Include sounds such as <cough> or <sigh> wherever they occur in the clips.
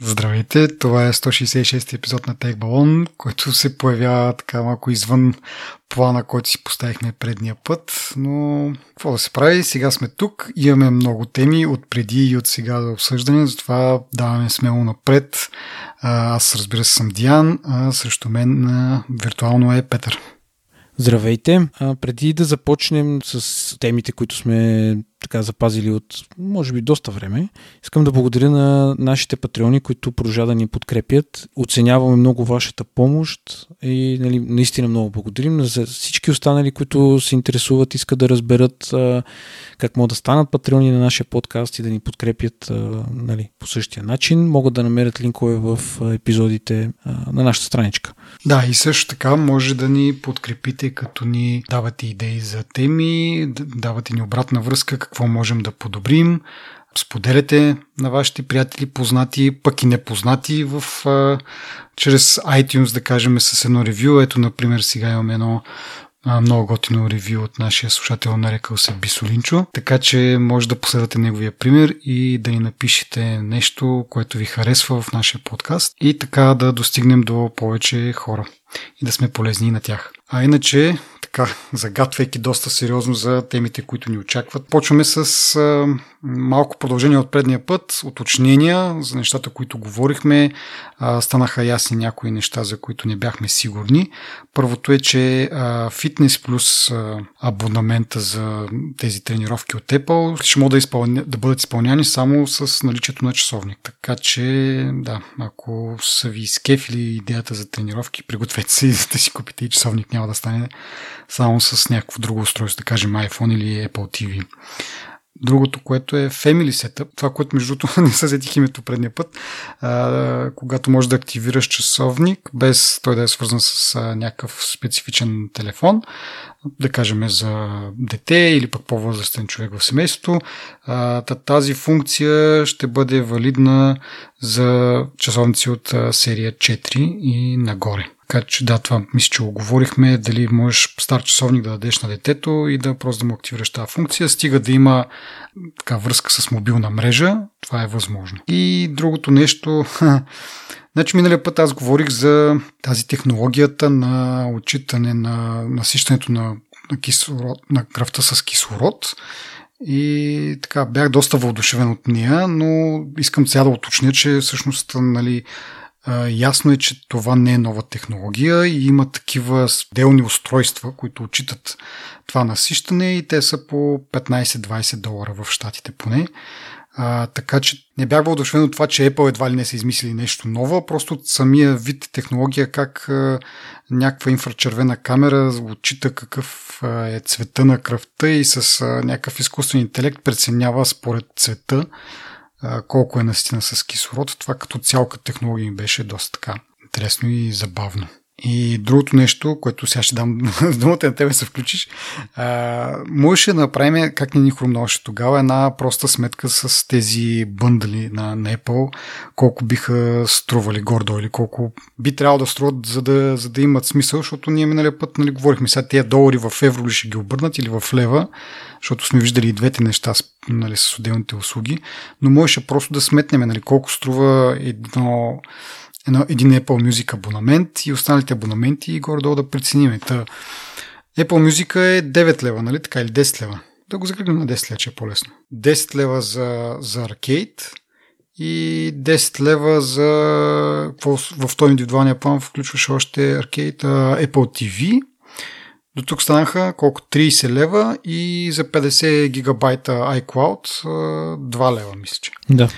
Здравейте, това е 166 епизод на Тех Балон, който се появява така малко извън плана, който си поставихме предния път, но какво да се прави, сега сме тук, имаме много теми от преди и от сега за обсъждане, затова даваме смело напред. Аз разбира се съм Диан, а срещу мен виртуално е Петър. Здравейте! А, преди да започнем с темите, които сме така запазили от, може би, доста време, искам да благодаря на нашите патреони, които продължават да ни подкрепят. Оценяваме много вашата помощ и нали, наистина много благодарим за всички останали, които се интересуват, искат да разберат а, как могат да станат патреони на нашия подкаст и да ни подкрепят а, нали, по същия начин. Могат да намерят линкове в епизодите а, на нашата страничка. Да, и също така може да ни подкрепите, като ни давате идеи за теми, давате ни обратна връзка, какво можем да подобрим. Споделяте на вашите приятели, познати, пък и непознати в, а, чрез iTunes, да кажем, с едно ревю. Ето, например, сега имаме едно а, много готино ревю от нашия слушател, нарекал се Бисолинчо. Така че може да последвате неговия пример и да ни напишете нещо, което ви харесва в нашия подкаст и така да достигнем до повече хора и да сме полезни на тях. А иначе, така, загатвайки доста сериозно за темите, които ни очакват, почваме с малко продължение от предния път, уточнения за нещата, които говорихме. Станаха ясни някои неща, за които не бяхме сигурни. Първото е, че Fitness плюс абонамента за тези тренировки от Apple ще могат да, изпълня, да бъдат изпълняни само с наличието на часовник. Така че, да, ако са ви изкефили идеята за тренировки, пригответе се да си купите и часовник. Няма да стане само с някакво друго устройство, да кажем iPhone или Apple TV. Другото, което е Family Setup, това, което между другото <laughs> не се сетих името предния път, а, когато можеш да активираш часовник, без той да е свързан с а, някакъв специфичен телефон, да кажем за дете или пък по-възрастен човек в семейството. А, тази функция ще бъде валидна за часовници от серия 4 и нагоре. Така че да, това мисля, че оговорихме, дали можеш стар часовник да дадеш на детето и да просто да му активираш тази функция, стига да има така връзка с мобилна мрежа, това е възможно. И другото нещо, значи миналия път аз говорих за тази технологията на отчитане на насищането на, на, кислород, на кръвта с кислород. И така, бях доста въодушевен от нея, но искам сега да уточня, че всъщност нали, Ясно е, че това не е нова технология и има такива делни устройства, които отчитат това насищане и те са по 15-20 долара в щатите поне. А, така че не бях въодушевен от това, че Apple едва ли не са измислили нещо ново, просто самия вид технология, как а, някаква инфрачервена камера отчита какъв а, е цвета на кръвта и с а, някакъв изкуствен интелект преценява според цвета колко е наистина с кислород. Това като цяло като технология ми беше доста така интересно и забавно. И другото нещо, което сега ще дам <laughs> думата на тебе се включиш, а, можеше да направим, как не ни хрумнаше тогава, една проста сметка с тези бъндали на, на Apple, колко биха стрували гордо или колко би трябвало да струват, за да, за да имат смисъл, защото ние миналия път нали, говорихме сега тези долари в евро ли ще ги обърнат или в лева, защото сме виждали и двете неща нали, с отделните услуги, но можеше просто да сметнем нали, колко струва едно едно, един Apple Music абонамент и останалите абонаменти и горе-долу да прецениме. Та, Apple Music е 9 лева, нали така, или 10 лева. Да го закръгнем на 10 лева, че е по-лесно. 10 лева за, за аркейд и 10 лева за... В този индивидуалния план включваше още аркейд Apple TV. До тук станаха колко? 30 лева и за 50 гигабайта iCloud 2 лева, мисля, че. Да.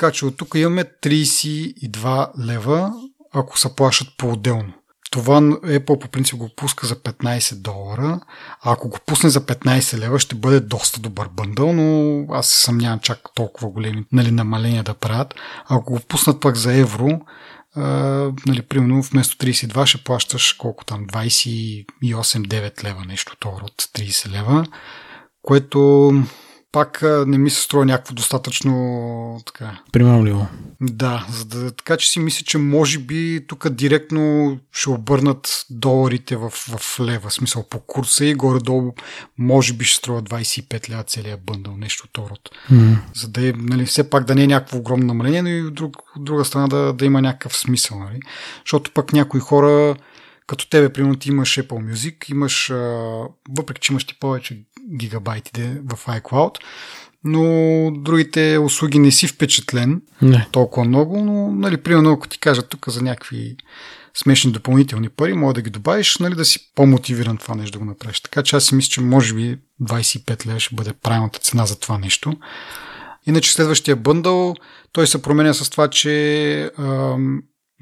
Така че от тук имаме 32 лева, ако се плащат по-отделно. Това Apple по принцип го пуска за 15 долара, а ако го пусне за 15 лева ще бъде доста добър бъндъл, но аз се съмнявам чак толкова големи нали, намаления да правят. Ако го пуснат пък за евро, а, нали, примерно вместо 32 ще плащаш колко там 28-9 лева, нещо това от 30 лева, което пак не ми се струва някакво достатъчно така. Примамливо. Да, за да, така че си мисля, че може би тук директно ще обърнат доларите в, в лева, смисъл по курса и горе-долу може би ще струва 25 ля целият бъндъл, нещо от род. Mm. За да е, нали, все пак да не е някакво огромно намаление, но и от, друг, от друга страна да, да има някакъв смисъл. Нали? Защото пък някои хора като тебе, примерно, ти имаш Apple Music, имаш, въпреки че имаш ти повече гигабайти в iCloud, но другите услуги не си впечатлен не. толкова много, но, нали, примерно, ако ти кажат тук за някакви смешни допълнителни пари, може да ги добавиш, нали, да си по-мотивиран това нещо да го направиш. Така че аз си мисля, че може би 25 лева ще бъде правилната цена за това нещо. Иначе следващия бъндъл, той се променя с това, че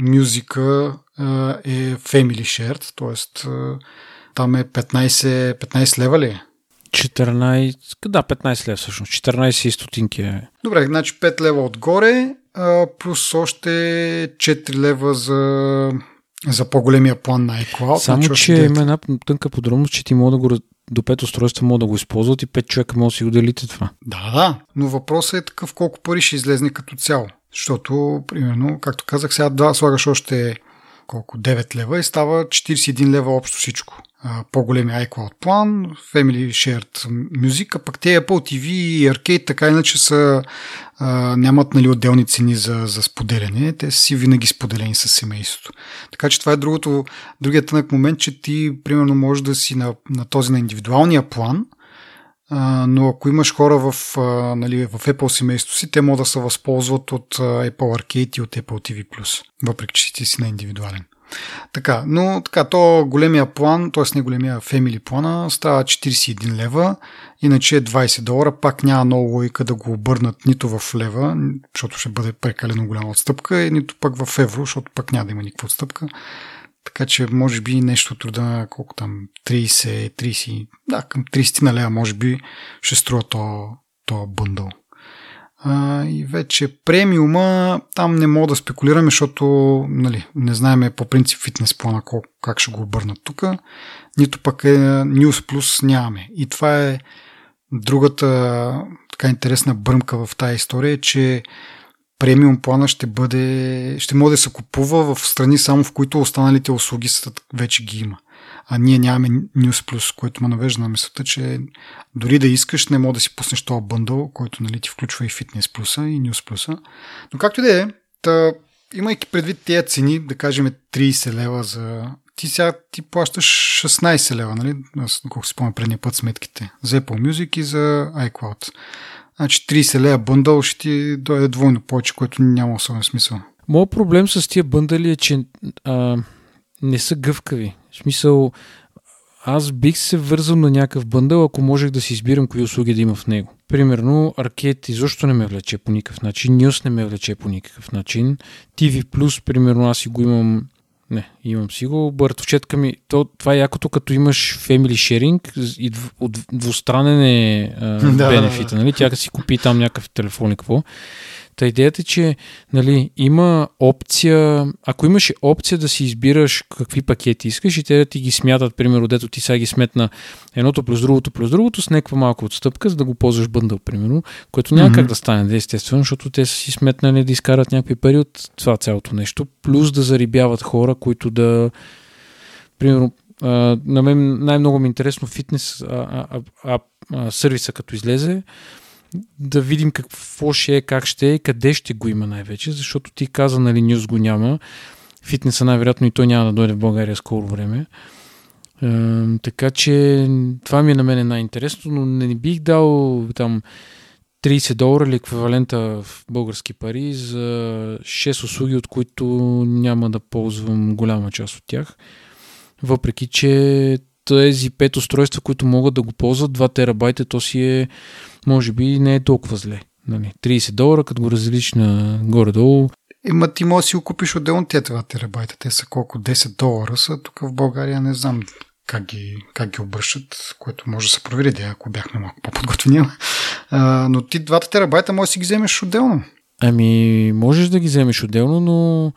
мюзика е family shared, т.е. там е 15, 15 лева ли е? 14, да, 15 лева всъщност. 14 стотинки е. Добре, значи 5 лева отгоре, плюс още 4 лева за, за по-големия план на iCloud. Само, значи, че има една тънка подробност, че ти мога да го до 5 устройства мога да го използват и 5 човека могат да си отделите това. Да, да, но въпросът е такъв колко пари ще излезне като цяло. Защото, примерно, както казах, сега да, слагаш още колко 9 лева и става 41 лева общо всичко. По-големи iCloud план, Family Shared Music, а пък те Apple TV и Arcade така иначе са, а, нямат нали, отделни цени за, за споделяне, те си винаги споделени с семейството. Така че това е другото, другият тънък момент, че ти примерно можеш да си на, на този на индивидуалния план – но ако имаш хора в, нали, в Apple семейството си, те могат да се възползват от Apple Arcade и от Apple TV+, въпреки че ти си на индивидуален. Така, но така, то големия план, т.е. не големия Family плана, става 41 лева, иначе е 20 долара, пак няма много логика да го обърнат нито в лева, защото ще бъде прекалено голяма отстъпка, нито пък в евро, защото пак няма да има никаква отстъпка. Така че може би нещо труда, колко там, 30, 30, да, към 30 на лева може би ще струва то, то бъндъл. А, и вече премиума, там не мога да спекулираме, защото нали, не знаем по принцип фитнес плана колко, как ще го обърнат тук. Нито пък е News Plus нямаме. И това е другата така интересна бръмка в тази история, че премиум плана ще бъде, ще може да се купува в страни само в които останалите услуги вече ги има. А ние нямаме News Plus, което ме навежда на мисълта, че дори да искаш, не мога да си пуснеш този бъндъл, който нали, ти включва и Fitness Plus и News Plus. Но както и да е, имайки предвид тези цени, да кажем 30 лева за... Ти сега ти плащаш 16 лева, нали? Аз, колко си спомня предния път сметките. За Apple Music и за iCloud. Значи 30 лея бъндъл ще ти дойде двойно повече, което няма особен смисъл. Моят проблем с тия бъндали е, че а, не са гъвкави. В смисъл, аз бих се вързал на някакъв бъндъл, ако можех да си избирам кои услуги да има в него. Примерно, Arcade изобщо не ме влече по никакъв начин, News не ме влече по никакъв начин, TV Plus, примерно, аз си го имам не, имам си го. Бъртовчетка ми, то, това е якото, като имаш family sharing и от двустранен е <laughs> да, бенефита, нали? Тя си купи там някакъв телефон и какво. Та идеята е, че нали, има опция, ако имаше опция да си избираш какви пакети искаш и те да ти ги смятат, примерно, дето ти сега ги сметна едното плюс другото плюс другото с някаква малка отстъпка, за да го ползваш бъндъл, примерно, което няма mm-hmm. как да стане, естествено, защото те са си сметнали да изкарат някакви пари от това цялото нещо, плюс да зарибяват хора, които да примерно, на мен най-много ми е интересно фитнес а, а, а, а, сервиса като излезе, да видим какво ще е, как ще е и къде ще го има най-вече, защото ти каза, нали, Нюз го няма. Фитнеса най-вероятно и той няма да дойде в България скоро време. Е, така че това ми е на мен най-интересно, но не бих дал там 30 долара или еквивалента в български пари за 6 услуги, от които няма да ползвам голяма част от тях. Въпреки, че тези 5 устройства, които могат да го ползват, 2 терабайта, то си е може би не е толкова зле. Нали, 30 долара, като го разделиш на горе-долу. Има ти може да си го купиш отделно тези 2 терабайта. Те са колко 10 долара са. Тук в България не знам как ги, как ги обръщат, което може да се провери, да, ако бяхме малко по-подготвени. Но ти 2 терабайта може да си ги вземеш отделно. Ами, можеш да ги вземеш отделно, но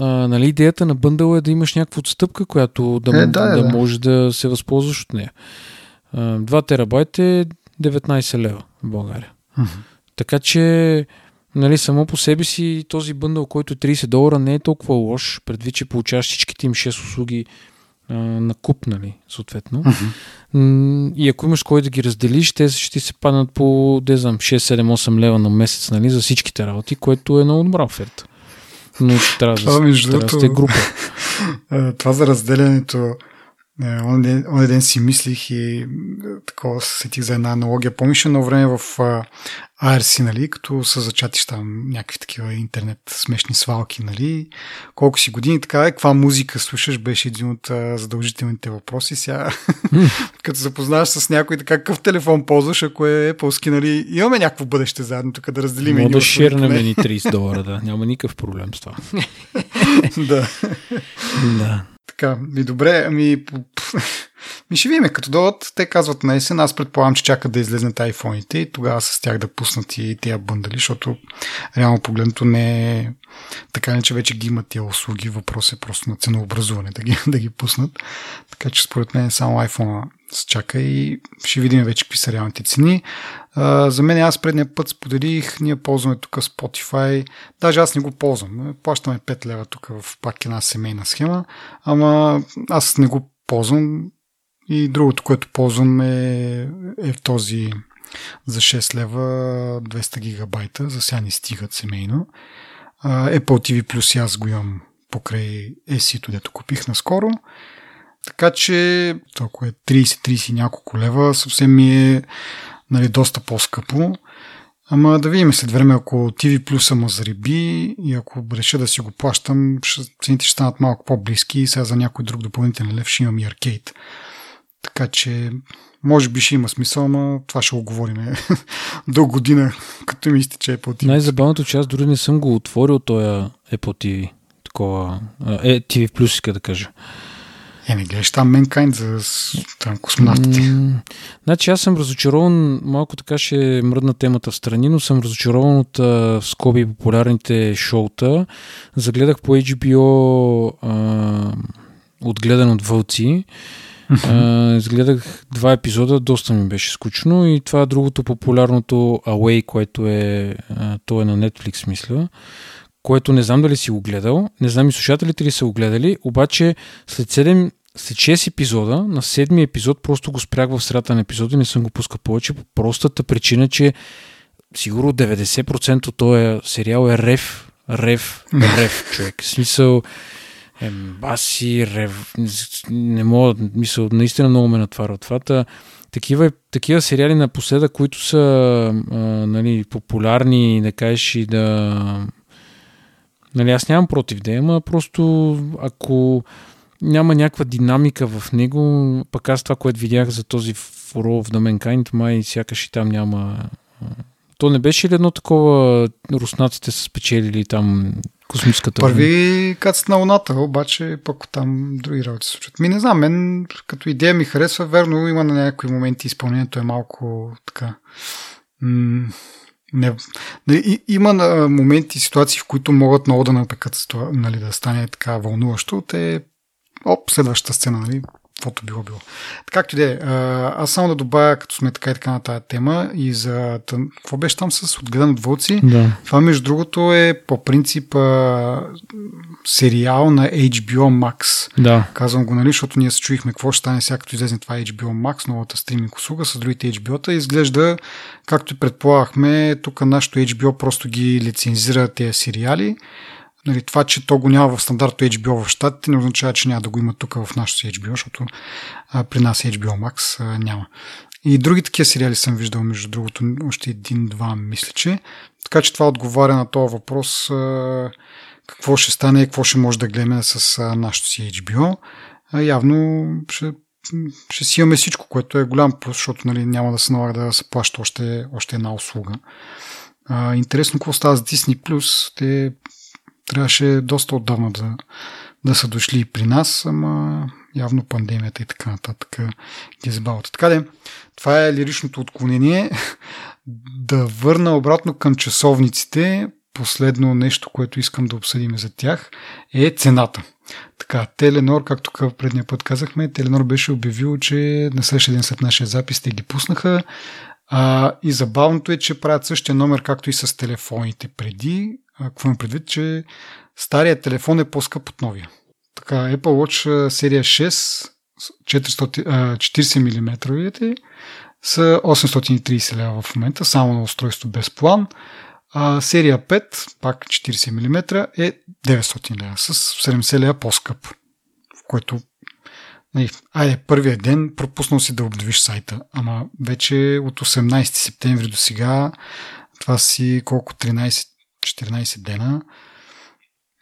а, нали, идеята на бъндъл е да имаш някаква отстъпка, която да, е, да, да, да. можеш да се възползваш от нея. А, 2 терабайта е 19 лева в България. Mm-hmm. Така че, нали, само по себе си този бъндъл, който е 30 долара, не е толкова лош, предвид, че получаваш всичките им 6 услуги а, на куп, нали, съответно. Mm-hmm. И ако имаш кой да ги разделиш, те ще ти се паднат по, де знам, 6, 7, 8 лева на месец, нали, за всичките работи, което е много добра оферта. Но трябва да, това, трябва да сте група. <laughs> това за разделянето е, он ден, он ден си мислих и е, такова сетих за една аналогия. Помниш едно време в ARC, нали, като са зачатиш там някакви такива интернет смешни свалки, нали, колко си години, така е, каква музика слушаш, беше един от а, задължителните въпроси. Сега, <laughs> като запознаваш с някой, така какъв телефон ползваш, ако е Apple, нали, имаме някакво бъдеще заедно тук да разделим. Мога да ширнем ни 30 долара, да, няма никакъв проблем с това. <laughs> да. да. Така, ми добре, ами... <laughs> Ми ще видим, като дойдат, те казват на есен, аз предполагам, че чакат да излезнат айфоните и тогава с тях да пуснат и тези бъндали, защото реално погледното не е така не, че вече ги имат тия услуги, въпрос е просто на ценообразуване да ги, <laughs> да ги пуснат. Така че според мен само iPhone се чака и ще видим вече какви са реалните цени. За мен аз предния път споделих, ние ползваме тук Spotify, даже аз не го ползвам, плащаме 5 лева тук в пак една семейна схема, ама аз не го ползвам. И другото, което ползвам е, е този за 6 лева 200 гигабайта, за сега не стигат семейно. Apple TV Plus аз го имам покрай esi дето купих наскоро. Така че толкова е 30-30 няколко лева, съвсем ми е нали, доста по-скъпо. Ама да видим след време, ако TV Plus ма зариби и ако реша да си го плащам, цените ще станат малко по-близки и сега за някой друг допълнителен лев ще имам и аркейд. Така че може би ще има смисъл, ама това ще го говорим <laughs> до година, като ми изтече Apple TV. Най-забавното, че аз дори не съм го отворил този Apple TV. Такова, е, TV Plus иска да кажа. Е, не гледаш там Mankind за там космонавтите. Mm, значи аз съм разочарован, малко така ще мръдна темата в страни, но съм разочарован от а, скоби популярните шоута. Загледах по HBO а, отгледан от вълци. Uh, изгледах два епизода, доста ми беше скучно и това е другото популярното Away, което е, uh, то е на Netflix, мисля, което не знам дали си го гледал, не знам и слушателите ли са го гледали, обаче след 7 след 6 епизода, на 7 епизод просто го спрях в средата на епизода и не съм го пускал повече по простата причина, че сигурно 90% от този сериал е рев, рев, рев <laughs> човек. В смисъл, баси, рев, не мога, мисъл, наистина много ме натваря това. Та, такива, такива сериали напоследък, които са а, нали, популярни, да кажеш и да... Нали, аз нямам против да има, просто ако няма някаква динамика в него, пък аз това, което видях за този of the Mankind, май сякаш и там няма... То не беше ли едно такова, руснаците са спечелили там космическата Първи кацат на Луната, обаче пък там други работи се случват. Ми не знам, мен като идея ми харесва, верно има на някои моменти изпълнението е малко така... М- не, не, има моменти, ситуации, в които могат много да напекат, нали, да стане така вълнуващо. Те, оп, следващата сцена, нали, каквото било било. Както и да е, аз само да добавя, като сме така и така на тази тема и за... Какво беше там с отгледан от вълци? Да. Това, между другото, е по принцип сериал на HBO Max. Да. Казвам го, нали, защото ние се чуихме какво ще стане сега, като излезе това HBO Max, новата стриминг услуга с другите HBO-та. Изглежда, както и предполагахме, тук нашото HBO просто ги лицензира тези сериали Нали, това, че то го няма в стандарто HBO в щатите, не означава, че няма да го има тук в нашото HBO, защото а, при нас HBO Max а, няма. И други такива сериали съм виждал, между другото, още един-два, мисля, че. Така че това отговаря на този въпрос а, какво ще стане и какво ще може да гледаме с а, нашото си HBO. А, явно ще, ще си имаме всичко, което е голям плюс, защото нали, няма да се налага да се плаща още, още една услуга. А, интересно какво става с Disney+. Те трябваше доста отдавна да, да са дошли при нас, ама явно пандемията и така нататък ги забавят. Така де, това е лиричното отклонение. <laughs> да върна обратно към часовниците. Последно нещо, което искам да обсъдим за тях е цената. Така, Теленор, както предния път казахме, Теленор беше обявил, че на следващия ден след нашия запис те ги пуснаха. А, и забавното е, че правят същия номер, както и с телефоните преди. Какво има предвид, че старият телефон е по-скъп от новия. Така, Apple Watch серия 6 400, 40 мм са 830 лева в момента, само на устройство без план. А серия 5, пак 40 мм, е 900 лева, с 70 лева по-скъп. В което Нали, айде, първия ден пропуснал си да обновиш сайта, ама вече от 18 септември до сега, това си колко 13-14 дена.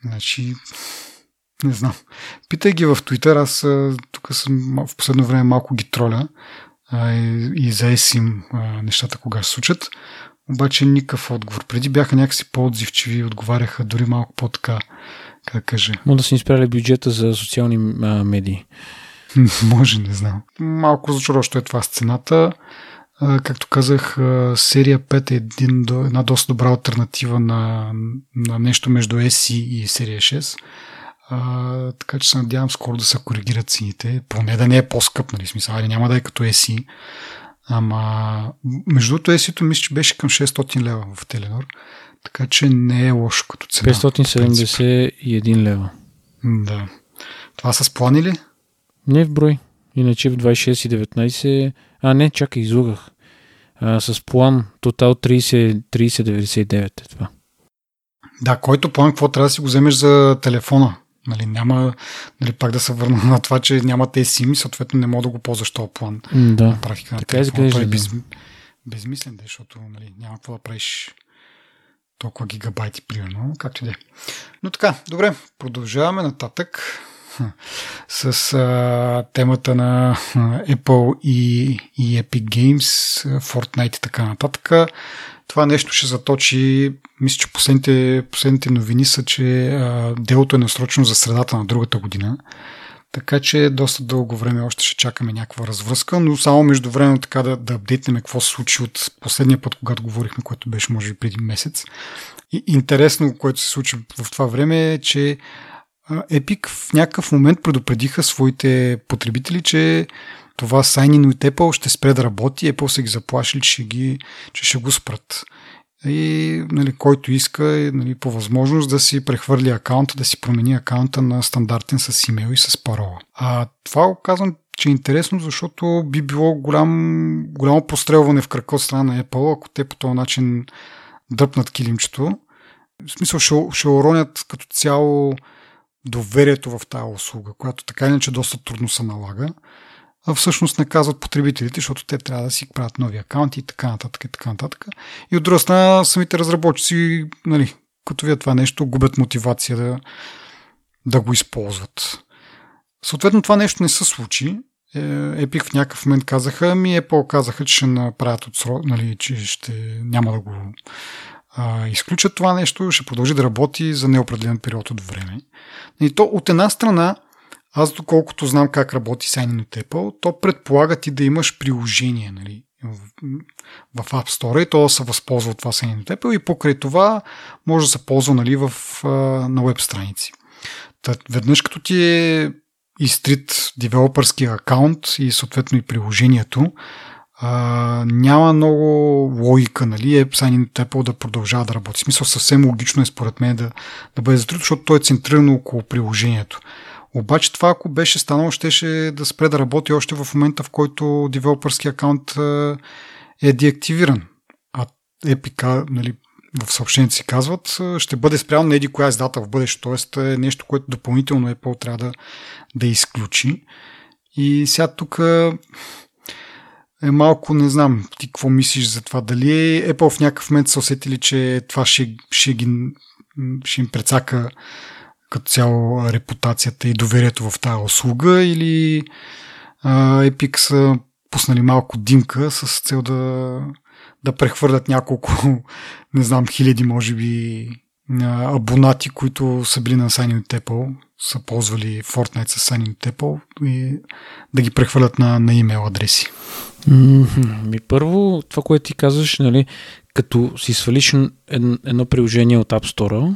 Значи, не знам. Питай ги в Twitter, аз тук съм в последно време малко ги троля а, и, и за есим нещата кога се случат. Обаче никакъв отговор. Преди бяха някакси по-отзивчиви, отговаряха дори малко по-така, как каже. Може да си изпряли бюджета за социални а, медии. <laughs> Може, не знам. Малко зачароващо е това сцената. Както казах, серия 5 е един, една доста добра альтернатива на, на нещо между SE и серия 6. А, така че се надявам скоро да се коригират цените. Поне да не е по-скъп, нали? Смисъл, али няма да е като SE. Ама, между другото, SE-то мисля, че беше към 600 лева в Теленор. Така че не е лошо като цена. 571 лева. Да. Това с плани ли? Не в брой. Иначе в 26 и 19... А, не, чакай, излугах. А, с план Total 30, 3099 е това. Да, който план, какво трябва да си го вземеш за телефона? Нали, няма, нали, пак да се върна на това, че нямате SIM съответно не мога да го ползваш този план. Да, на практика, така изглежда. Той е без, безмислен, защото нали, няма какво да правиш толкова гигабайти, примерно, както и да е. Но така, добре, продължаваме нататък с а, темата на Apple и, и Epic Games, Fortnite и така нататък. Това нещо ще заточи, мисля, че последните, последните новини са, че а, делото е насрочено за средата на другата година. Така че доста дълго време още ще чакаме някаква развръзка, но само между време така да, да апдейтнем какво се случи от последния път, когато говорихме, което беше може би преди месец. И интересно, което се случи в това време е, че Epic в някакъв момент предупредиха своите потребители, че това Sign-in от Apple ще спре да работи. Apple са ги заплашили, че, ги, че ще го спрат. И нали, който иска нали, по възможност да си прехвърли акаунта, да си промени акаунта на стандартен с имейл и с парола. А това го казвам, че е интересно, защото би било голям, голямо пострелване в крака от страна на Apple, ако те по този начин дръпнат килимчето. В смисъл ще, ще уронят като цяло доверието в тази услуга, която така иначе доста трудно се налага, а всъщност наказват потребителите, защото те трябва да си правят нови акаунти и така нататък и така нататък. И от друга страна самите разработчици, нали, като вие това нещо, губят мотивация да, да го използват. Съответно това нещо не се случи. Епик в някакъв момент казаха, ми Apple казаха, че ще направят отсрок, нали, че ще няма да го а, изключат това нещо, ще продължи да работи за неопределен период от време. И то от една страна, аз доколкото знам как работи Sign от Apple, то предполага ти да имаш приложение нали, в, в App Store и то да се възползва от това Sign от Apple и покрай това може да се ползва нали, в, на веб страници. Веднъж като ти е изтрит девелопърския акаунт и съответно и приложението, а, няма много логика, нали, е Sign Apple да продължава да работи. В смисъл съвсем логично е според мен да, да бъде затрудно, защото той е центрирано около приложението. Обаче това, ако беше станало, щеше да спре да работи още в момента, в който девелопърски акаунт е деактивиран. А Epic, нали, в съобщението си казват, ще бъде спрямо на еди коя издата в бъдеще, т.е. е нещо, което допълнително Apple трябва да, да изключи. И сега тук е малко, не знам, ти какво мислиш за това. Дали Apple в някакъв момент са усетили, че това ще, ще, ги, ще им прецака като цяло репутацията и доверието в тази услуга или а, Epic са пуснали малко димка с цел да, да прехвърлят няколко, <laughs> не знам, хиляди, може би, абонати, които са били на Sign от Apple, са ползвали Fortnite с Sign от Apple и да ги прехвърлят на, на имейл адреси. Ми първо, това, което ти казваш, нали, като си свалиш едно приложение от App Store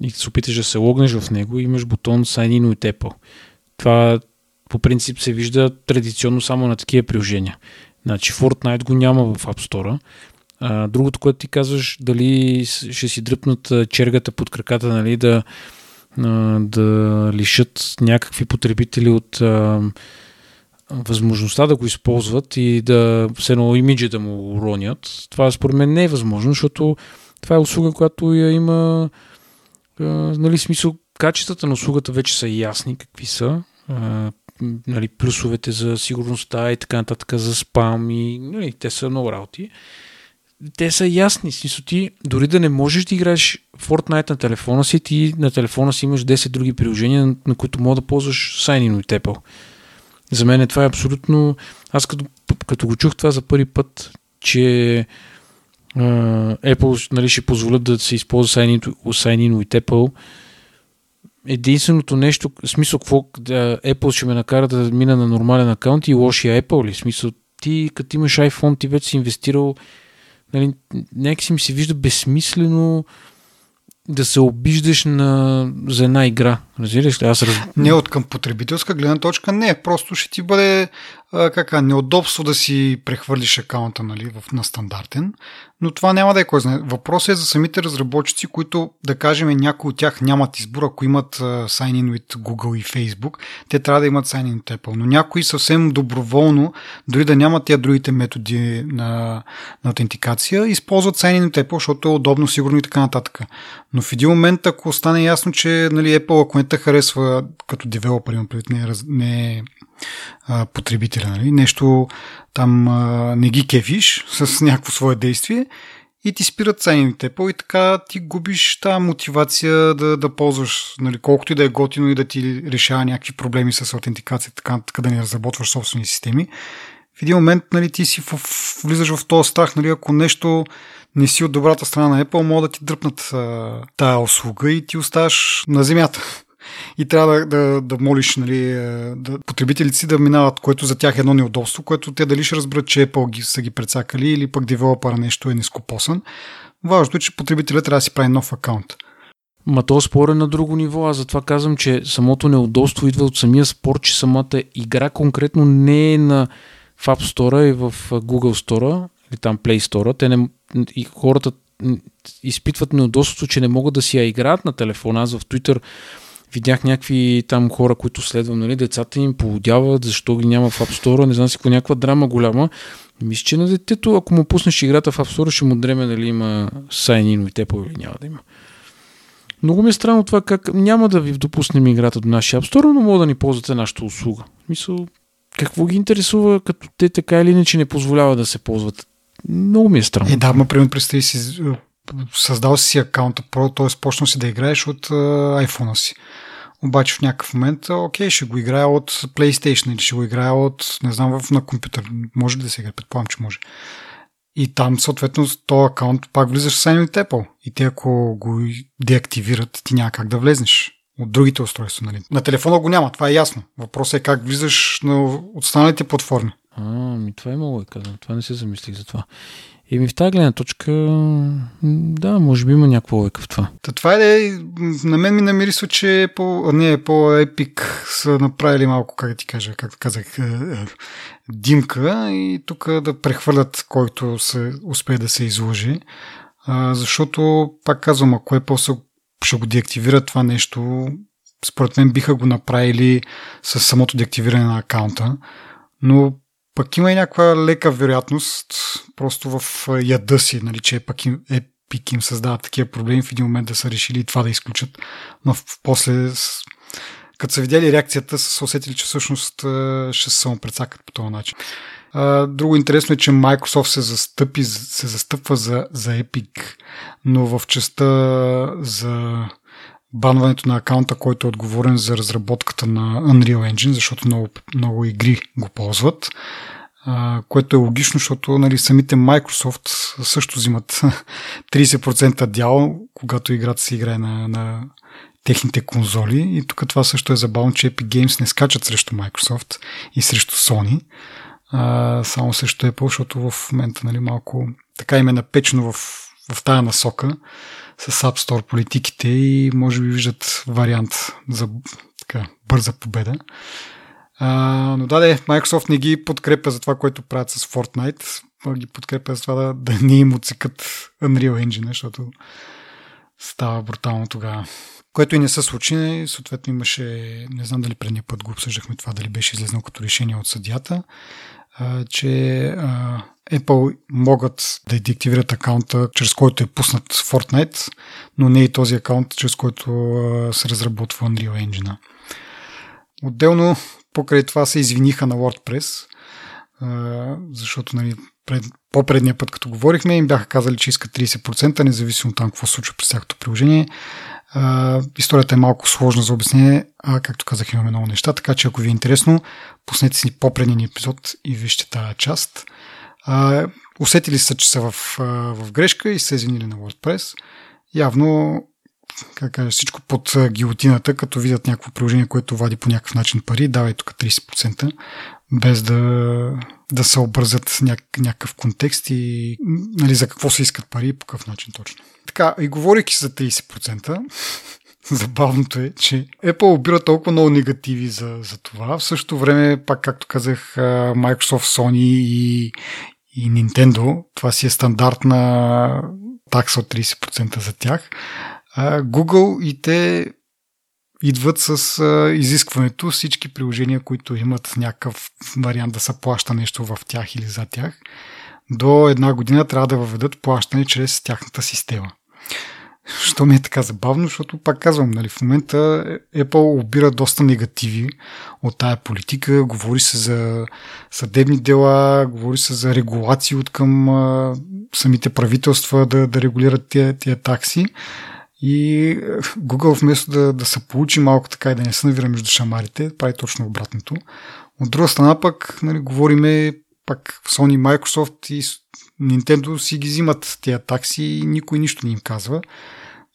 и се опиташ да се логнеш в него, имаш бутон Sign in with Apple. Това по принцип се вижда традиционно само на такива приложения. Значи Fortnite го няма в App Store. А, другото, което ти казваш, дали ще си дръпнат чергата под краката, нали, да, да лишат някакви потребители от възможността да го използват и да все едно имиджа да му уронят. Това според мен не е възможно, защото това е услуга, която я има а, нали, смисъл, качествата на услугата вече са ясни какви са. А, нали, плюсовете за сигурността и така нататък, за спам и нали, те са много работи. Те са ясни. Смисъл ти, дори да не можеш да играеш Fortnite на телефона си, ти на телефона си имаш 10 други приложения, на, които мога да ползваш Sign-in от Apple. За мен това е абсолютно... Аз като, като го чух това за първи път, че uh, Apple нали, ще позволят да се използва Sign-in, от Apple, единственото нещо, смисъл, какво да, Apple ще ме накара да мина на нормален акаунт и лошия Apple ли? Смисъл, ти като имаш iPhone, ти вече си инвестирал, нали, някакси ми се вижда безсмислено да се обиждаш на, за една игра. Разбираш ли? Аз раз... Не от към потребителска гледна точка, не. Просто ще ти бъде кака, неудобство да си прехвърлиш акаунта нали, в, на стандартен, но това няма да е кой знае. Въпросът е за самите разработчици, които, да кажем, някои от тях нямат избор, ако имат sign-in от Google и Facebook, те трябва да имат sign-in от Apple, но някои съвсем доброволно, дори да нямат тия другите методи на, на аутентикация, използват sign-in от Apple, защото е удобно, сигурно и така нататък. Но в един момент, ако стане ясно, че нали, Apple, ако не те харесва като девелопер, не, е не е а, потребителя. Нали? Нещо там не ги кефиш с някакво свое действие и ти спират цените по и така ти губиш тази мотивация да, да ползваш, нали, колкото и да е готино и да ти решава някакви проблеми с аутентикация, така, така да не разработваш собствени системи. В един момент нали, ти си в, влизаш в този страх, нали, ако нещо не си от добрата страна на Apple, могат да ти дръпнат а, тая услуга и ти оставаш на земята и трябва да, да, да молиш нали, е, да, потребителите си да минават, което за тях е едно неудобство, което те дали ще разберат, че Apple ги, са ги прецакали или пък девелопера нещо е нископосан. Важното е, че потребителят трябва да си прави нов акаунт. Ма то спор е на друго ниво. Аз затова казвам, че самото неудобство идва от самия спор, че самата игра конкретно не е на в App Store и в Google Store или там Play Store. Те не, и хората изпитват неудобството, че не могат да си я играят на телефона. Аз в Twitter видях някакви там хора, които следвам, нали, децата им полудяват, защо ги няма в Store, не знам си какво, някаква драма голяма. Мисля, че на детето, ако му пуснеш играта в App ще му дреме дали има sign-in и Apple или няма да има. Много ми е странно това как няма да ви допуснем играта до нашия App Store, но мога да ни ползвате нашата услуга. Мисъл, какво ги интересува, като те така или иначе не позволява да се ползват? Много ми е странно. Е, да, ма, примерно, представи си, създал си акаунта Pro, т.е. почнал си да играеш от uh, iPhone си. Обаче в някакъв момент, окей, ще го играя от PlayStation или ще го играя от, не знам, на компютър. Може ли да се играе? Предполагам, че може. И там, съответно, с този акаунт пак влизаш сайни от Apple. И те, ако го деактивират, ти няма как да влезнеш от другите устройства. Нали? На телефона го няма, това е ясно. Въпросът е как влизаш на останалите платформи. А, ми това е много е казано. Това не се замислих за това. И ми в тази гледна точка, да, може би има някаква лойка в това. Та това е, на мен ми намирисва, че е по, не, по-епик са направили малко, как ти кажа, както казах, е, е, димка и тук да прехвърлят който се успее да се изложи. А, защото, пак казвам, ако е после ще го деактивира това нещо, според мен биха го направили с самото деактивиране на акаунта, но пък има и някаква лека вероятност, просто в яда си, нали, че пък им, Epic им създават такива проблеми в един момент да са решили това да изключат. Но после, като са видяли реакцията, са усетили, че всъщност ще се самопрецакат по този начин. Друго интересно е, че Microsoft се, застъпи, се застъпва за, за Epic, но в частта за банването на акаунта, който е отговорен за разработката на Unreal Engine, защото много, много игри го ползват, а, което е логично, защото нали, самите Microsoft също взимат <laughs> 30% дял, когато играта се играе на, на техните конзоли. И тук това също е забавно, че Epic Games не скачат срещу Microsoft и срещу Sony, а, само срещу Apple, защото в момента нали, малко така им е напечено в, в тая насока с App Store политиките и може би виждат вариант за така, бърза победа. А, но да, де, Microsoft не ги подкрепя за това, което правят с Fortnite, а ги подкрепя за това да, да не им отсекат Unreal Engine, защото става брутално тогава. Което и не се случи, съответно имаше, не знам дали предния път го обсъждахме това, дали беше излезнал като решение от съдята, а, че Apple могат да деактивират акаунта, чрез който е пуснат Fortnite, но не и този акаунт, чрез който се разработва Unreal Engine. Отделно, покрай това се извиниха на WordPress, защото нали, пред, по-предния път, като говорихме, им бяха казали, че искат 30%, независимо там какво се случва през тяхното приложение. А, историята е малко сложна за обяснение, а както казах, имаме много неща, така че ако ви е интересно, пуснете си по-предния епизод и вижте тази част. А, усетили са, че са в, в грешка и са извинили на WordPress. Явно как кажа, всичко под гилотината, като видят някакво приложение, което вади по някакъв начин пари, давай тук 30%, без да, да се обързат няк, някакъв контекст и нали, за какво се искат пари и по какъв начин точно. Така, и говорейки за 30%, <laughs> забавното е, че Apple обира толкова много негативи за, за това. В същото време, пак както казах, Microsoft, Sony и, и Nintendo, това си е стандартна такса от 30% за тях. Google и те идват с а, изискването всички приложения, които имат някакъв вариант да се плаща нещо в тях или за тях, до една година трябва да въведат плащане чрез тяхната система. Що ми е така забавно, защото пак казвам, нали, в момента Apple обира доста негативи от тая политика, говори се за съдебни дела, говори се за регулации от към а, самите правителства да, да регулират тия, тия такси. И е, Google вместо да, да се получи малко така и да не се навира между шамарите, прави точно обратното. От друга страна пък нали, говориме пак Sony, Microsoft и Nintendo си ги взимат тези такси и никой нищо не им казва.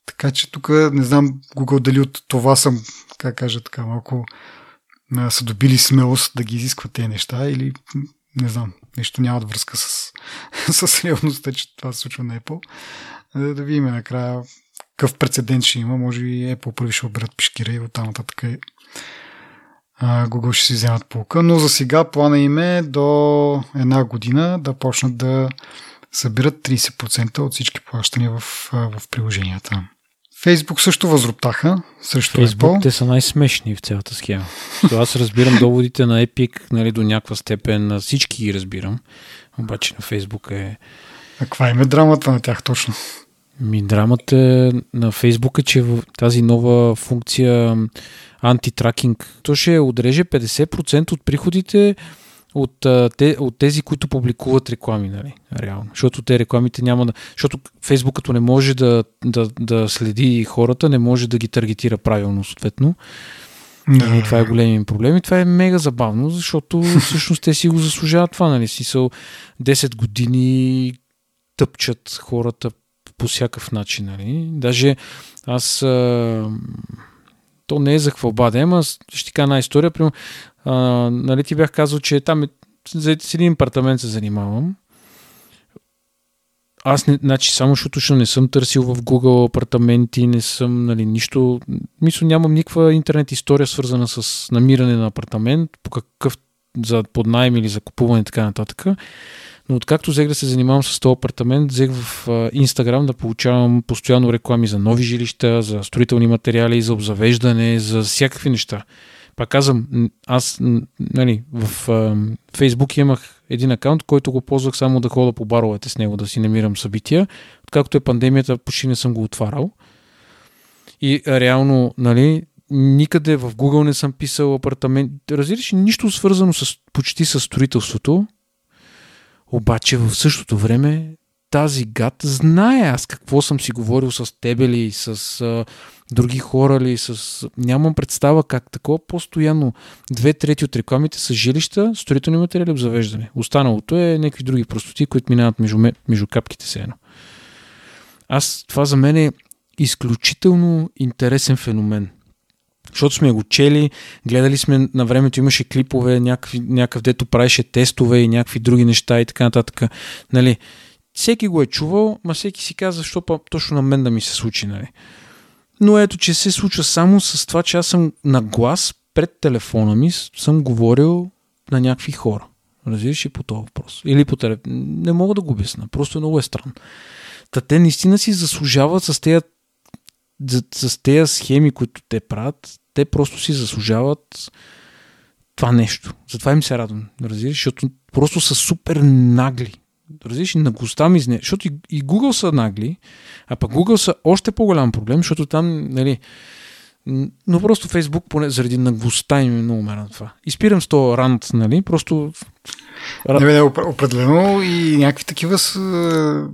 Така че тук не знам Google дали от това съм, как кажа така, малко са добили смелост да ги изискват тези неща или не знам, нещо нямат връзка с, <laughs> с реалността, че това се случва на Apple. Да видим накрая какъв прецедент ще има. Може и Apple първи ще оберат пешкира и оттам нататък Google ще си вземат полка, но за сега плана им е до една година да почнат да събират 30% от всички плащания в, в приложенията. Фейсбук също възроптаха срещу Фейсбук, Apple. те са най-смешни в цялата схема. То аз разбирам доводите на Epic нали, до някаква степен, на всички ги разбирам, обаче на Фейсбук е... А каква им е драмата на тях точно? Ми, драмата на Фейсбук е, че в тази нова функция антитракинг, то ще отреже 50% от приходите от, те, от тези, които публикуват реклами, нали? Реално. Защото те рекламите няма да. Защото Фейсбук като не може да, да, да следи хората, не може да ги таргетира правилно, съответно. Да. И това е големият проблем и това е мега забавно, защото <laughs> всъщност те си го заслужават това, нали? Си са 10 години тъпчат хората по всякакъв начин. Нали? Даже аз. А, то не е за хвалба да ама ще ти кажа една история. Примерно, а, нали ти бях казал, че там е, за един апартамент се занимавам. Аз не, значи, само защото не съм търсил в Google апартаменти, не съм, нали, нищо, мисля, нямам никаква интернет история свързана с намиране на апартамент, по какъв за поднайм или за купуване и така нататък. Но откакто взех да се занимавам с този апартамент, взех в Инстаграм да получавам постоянно реклами за нови жилища, за строителни материали, за обзавеждане, за всякакви неща. Пак казвам, аз нали, в Фейсбук имах един акаунт, който го ползвах само да хода по баровете с него, да си намирам събития. Откакто е пандемията, почти не съм го отварял. И реално, нали, никъде в Google не съм писал апартамент. Разбираш, нищо свързано с, почти с строителството. Обаче в същото време тази гад знае аз какво съм си говорил с тебе ли, с а, други хора ли, с... Нямам представа как такова. Постоянно две трети от рекламите са жилища, строителни материали, обзавеждане. Останалото е някакви други простоти, които минават между, между капките се едно. Аз, това за мен е изключително интересен феномен. Защото сме го чели, гледали сме на времето, имаше клипове, някакви, някакъв дето правеше тестове и някакви други неща и така нататък. Нали, всеки го е чувал, ма всеки си казва, защо точно на мен да ми се случи. Нали. Но ето, че се случва само с това, че аз съм на глас пред телефона ми съм говорил на някакви хора. Разбираш и по този въпрос. Или по телефон. Не мога да го обясна. Просто много е странно. Та те наистина си заслужават с тези, с тези схеми, които те правят, те просто си заслужават това нещо. Затова им се радвам. Разбираш? Защото просто са супер нагли. Разбираш? Наглостта ми изне. Защото и Google са нагли, а пък Google са още по-голям проблем, защото там, нали, но просто Фейсбук, поне заради наглостта им е много на това. Изпирам с този рант, нали? Просто... Не, не, определено и някакви такива са...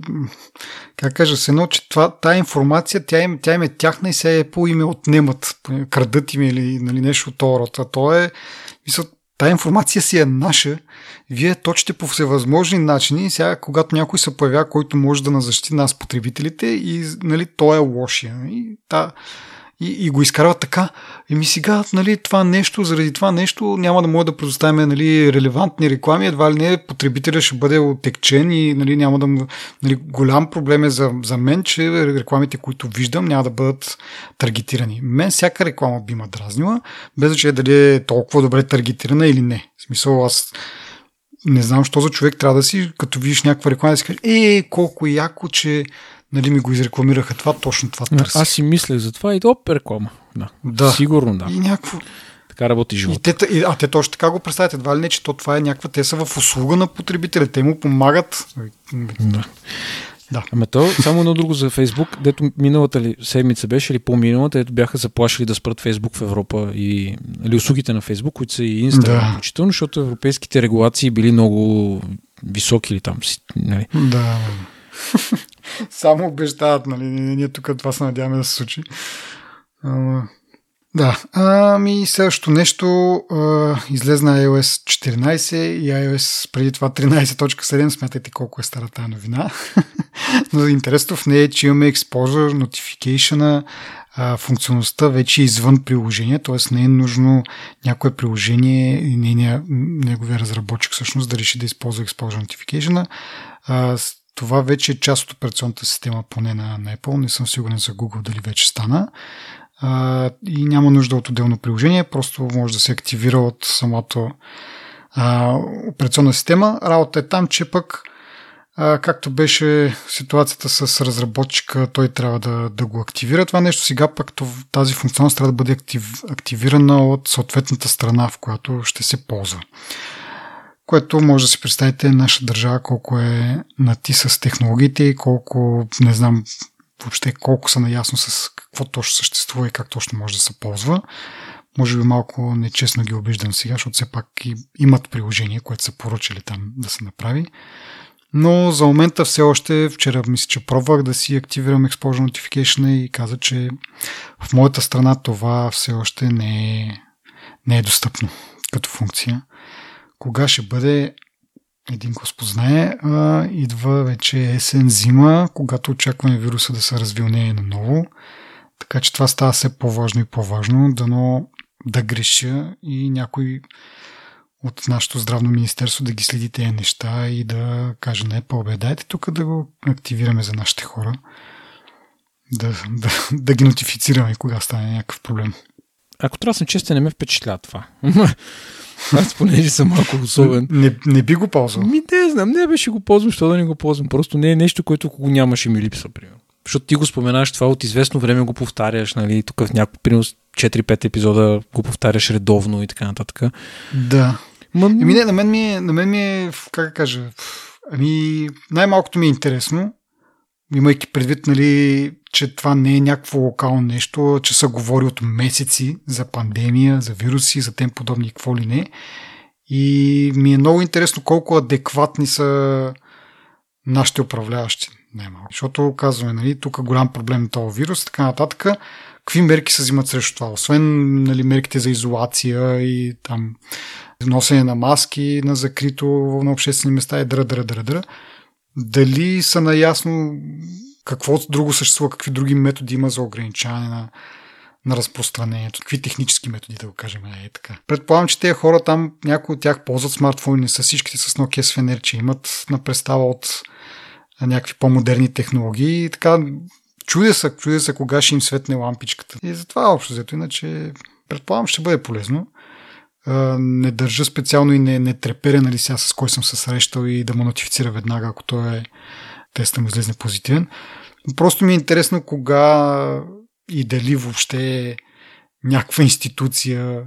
Как кажа се, едно, че това, тая информация, тя им, тя им е тяхна и се е по име отнемат. Крадат им или нали, нещо от това. А то е... Мисля, тая информация си е наша. Вие точите по всевъзможни начини. Сега, когато някой се появява, който може да назащити нас, потребителите, и нали, той е лошия. И, та, и, и го изкарват така. И ми сега, нали, това нещо, заради това нещо няма да може да предоставяме нали, релевантни реклами, едва ли не потребителя ще бъде отекчен и нали, няма да нали, голям проблем е за, за мен, че рекламите, които виждам, няма да бъдат таргетирани. Мен всяка реклама би ма дразнила, без значение дали е толкова добре таргетирана или не. В смисъл, аз не знам, що за човек трябва да си, като видиш някаква реклама, да си кажеш, е, колко яко, че нали, ми го изрекламираха това, точно това търси. Аз си мислех за това и оп, реклама. Да. да. Сигурно, да. И някакво... Така работи живота. И те, и, а те точно така го представят. Едва ли не, че то това е някаква... Те са в услуга на потребителя. Те му помагат. Да. Да. Ама то, само едно друго за Фейсбук, дето миналата ли седмица беше или по-миналата, ето бяха заплашили да спрат Фейсбук в Европа и или услугите на Фейсбук, които са и Инстаграм, да. включително, защото европейските регулации били много високи или там. Нали. Да. <laughs> Само обещават, нали? Ние тук това се надяваме да се случи. А, да, ами следващото нещо а, излезна iOS 14 и iOS преди това 13.7, смятайте колко е стара тази новина. <laughs> Но интересно в нея е, че имаме Exposure, Notification, функционалността вече е извън приложение, т.е. не е нужно някое приложение и неговия разработчик всъщност да реши да използва Exposure Notification. Това вече е част от операционната система, поне на, на Apple. Не съм сигурен за Google дали вече стана. А, и няма нужда от отделно приложение, просто може да се активира от самото а, операционна система. Работа е там, че пък а, както беше ситуацията с разработчика, той трябва да, да го активира това нещо. Сега пък тази функционалност трябва да бъде актив, активирана от съответната страна, в която ще се ползва което може да си представите наша държава колко е нати с технологиите и колко, не знам въобще колко са наясно с какво точно съществува и как точно може да се ползва. Може би малко нечестно ги обиждам сега, защото все пак имат приложение, което са поръчали там да се направи. Но за момента все още, вчера мисля, че пробвах да си активирам Exposure Notification и каза, че в моята страна това все още не е, не е достъпно като функция. Кога ще бъде един Господ знае, а, идва вече есен, зима, когато очакваме вируса да се развилнее наново. Така че това става все по-важно и по-важно, дано да греша и някой от нашето здравно министерство да ги следи тези неща и да каже не, по дайте тук да го активираме за нашите хора. Да, да, да ги нотифицираме, кога стане някакъв проблем. Ако трябва да съм честен, не ме впечатлява това. <laughs> Аз понеже съм малко особен. Не, не би го ползвал. Ми не знам, не беше го ползвам, що да не го ползвам. Просто не е нещо, което го нямаше ми липсва, примерно. Защото ти го споменаш това от известно време го повтаряш, нали, тук в някакъв принос 4-5 епизода го повтаряш редовно и така нататък. Да. Ма... Еми не, на мен ми е, на мен ми е, как да кажа, ами най-малкото ми е интересно, имайки предвид, нали, че това не е някакво локално нещо, че се говори от месеци за пандемия, за вируси, за тем подобни какво ли не. И ми е много интересно колко адекватни са нашите управляващи. Не малко. Защото казваме, нали, тук е голям проблем на този вирус, така нататък. Какви мерки се взимат срещу това? Освен нали, мерките за изолация и там носене на маски на закрито на обществени места и дра, дра, дра, дра. Дали са наясно какво друго съществува, какви други методи има за ограничаване на, на разпространението, какви технически методи, да го кажем, е така. Предполагам, че тези хора там, някои от тях ползват смартфони, не са всичките с Nokia с че имат на представа от някакви по-модерни технологии и така чудя се, чудя се кога ще им светне лампичката. И затова общо взето, иначе предполагам, ще бъде полезно. Не държа специално и не, не треперя нали, сега с кой съм се срещал и да му нотифицира веднага, ако той е теста му излезне позитивен. Просто ми е интересно кога и дали въобще някаква институция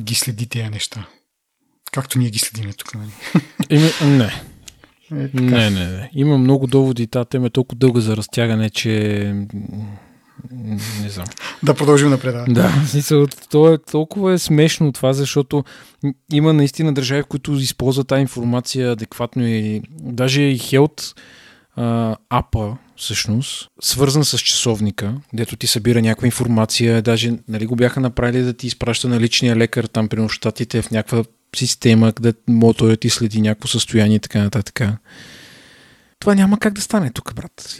ги следи тези неща. Както ние ги следиме тук. Нали? <laughs> Ими, не. Е, не, не, не. Има много доводи. Та тема е толкова дълга за разтягане, че не знам. Да продължим напред. Да, да смисъл, то е толкова е смешно това, защото има наистина държави, които използват тази информация адекватно и даже и Health апа, всъщност, свързан с часовника, дето ти събира някаква информация, даже нали, го бяха направили да ти изпраща на личния лекар там при щатите в някаква система, където мотора ти следи някакво състояние и така нататък. Това няма как да стане тук, брат.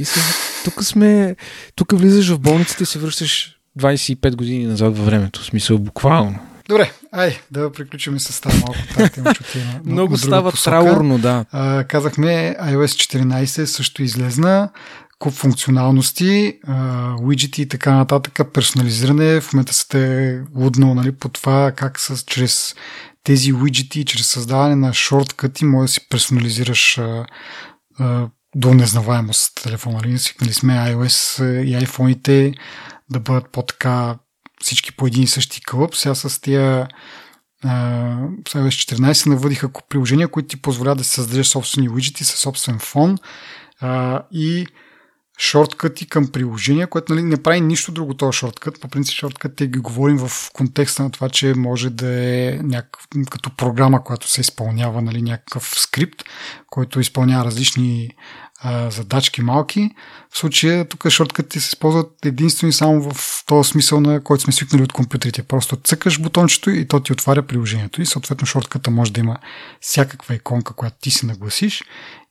Тук сме, тук влизаш в болницата и се връщаш 25 години назад във времето. В смисъл, буквално. Добре, ай, да приключим с тази малко тема, <laughs> Много става траурно, да. А, казахме, iOS 14 също излезна, куп функционалности, уиджети и така нататък, персонализиране. В момента сте луднал нали, по това как с, чрез тези уиджети, чрез създаване на шорткъти, може да си персонализираш а, до незнаваемост телефона. Нали? Свикнали сме iOS и iPhone-ите да бъдат по-така всички по един и същи кълъп. Сега с тия iOS 14 навъдиха приложения, които ти позволяват да си създадеш собствени уиджети със собствен фон а, и шорткъти към приложения, което нали, не прави нищо друго този шорткът. По принцип шорткът те ги говорим в контекста на това, че може да е някакъв, като програма, която се изпълнява, нали, някакъв скрипт, който изпълнява различни а, задачки малки. В случая тук шорткътите се използват единствено и само в този смисъл, на който сме свикнали от компютрите. Просто цъкаш бутончето и то ти отваря приложението. И съответно шортката може да има всякаква иконка, която ти си нагласиш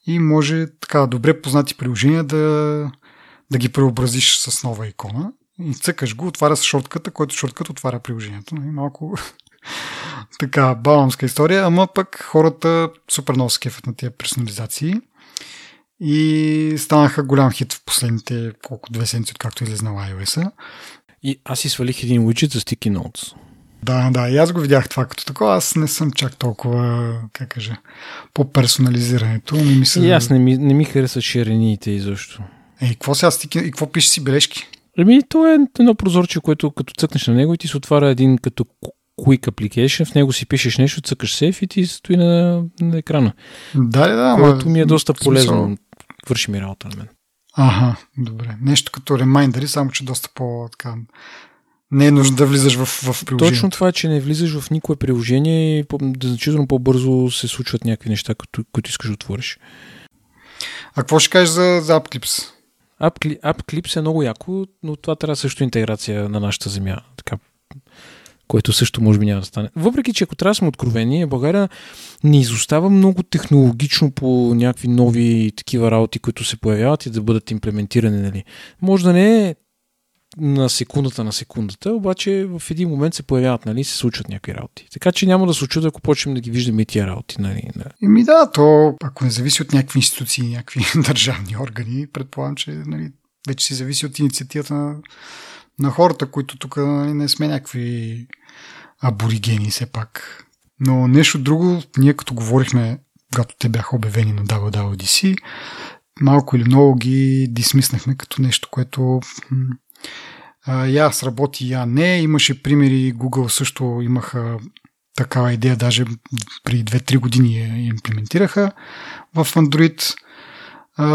и може така добре познати приложения да, да ги преобразиш с нова икона. И цъкаш го, отваря с шортката, който шорткът отваря приложението. И нали, малко <laughs> така баламска история, ама пък хората супер много скефят на тия персонализации и станаха голям хит в последните колко две седмици, откакто излезна iOS. И аз си свалих един widget за Sticky Notes. Да, да, и аз го видях това като такова. Аз не съм чак толкова, как кажа, по персонализирането. Не ми се... И аз не ми, не ми харесват ширените изобщо. Е, какво сега стики, и какво пишеш си бележки? Еми, то е едно прозорче, което като цъкнеш на него и ти се отваря един като Quick Application, в него си пишеш нещо, цъкаш сейф и ти стои на, на екрана. Да, да, Което ми е доста полезно върши ми работа на мен. Ага, добре. Нещо като ремайндъри, само че доста по така не е нужно да влизаш в, в приложението. Точно това, че не влизаш в никое приложение и значително по-бързо се случват някакви неща, които, които искаш да отвориш. А какво ще кажеш за, за AppClips? AppClips е много яко, но това трябва също интеграция на нашата земя. Така което също може би няма да стане. Въпреки, че ако трябва да сме откровени, България не изостава много технологично по някакви нови такива работи, които се появяват и да бъдат имплементирани. Нали. Може да не е на секундата на секундата, обаче в един момент се появяват, нали, се случват някакви работи. Така че няма да се очуда, ако почнем да ги виждаме и тия работи. Нали, да. Еми да, то ако не зависи от някакви институции, някакви <laughs> държавни органи, предполагам, че нали, вече си зависи от инициативата на, на хората, които тук нали, не сме някакви аборигени все пак. Но нещо друго, ние като говорихме, когато те бяха обявени на WWDC, малко или много ги дисмиснахме като нещо, което я сработи, я не. Имаше примери, Google също имаха такава идея, даже при 2-3 години я имплементираха в Android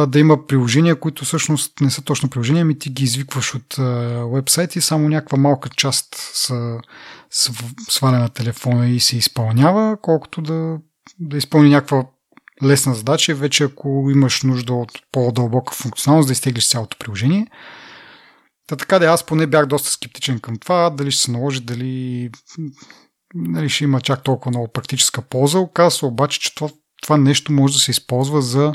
да има приложения, които всъщност не са точно приложения, ами ти ги извикваш от вебсайт и само някаква малка част са, сваля на телефона и се изпълнява, колкото да, да изпълни някаква лесна задача, вече ако имаш нужда от по-дълбока функционалност, да изтеглиш цялото приложение. Та така да аз поне бях доста скептичен към това, дали ще се наложи, дали, дали ще има чак толкова много практическа полза. Оказва обаче, че това, това нещо може да се използва за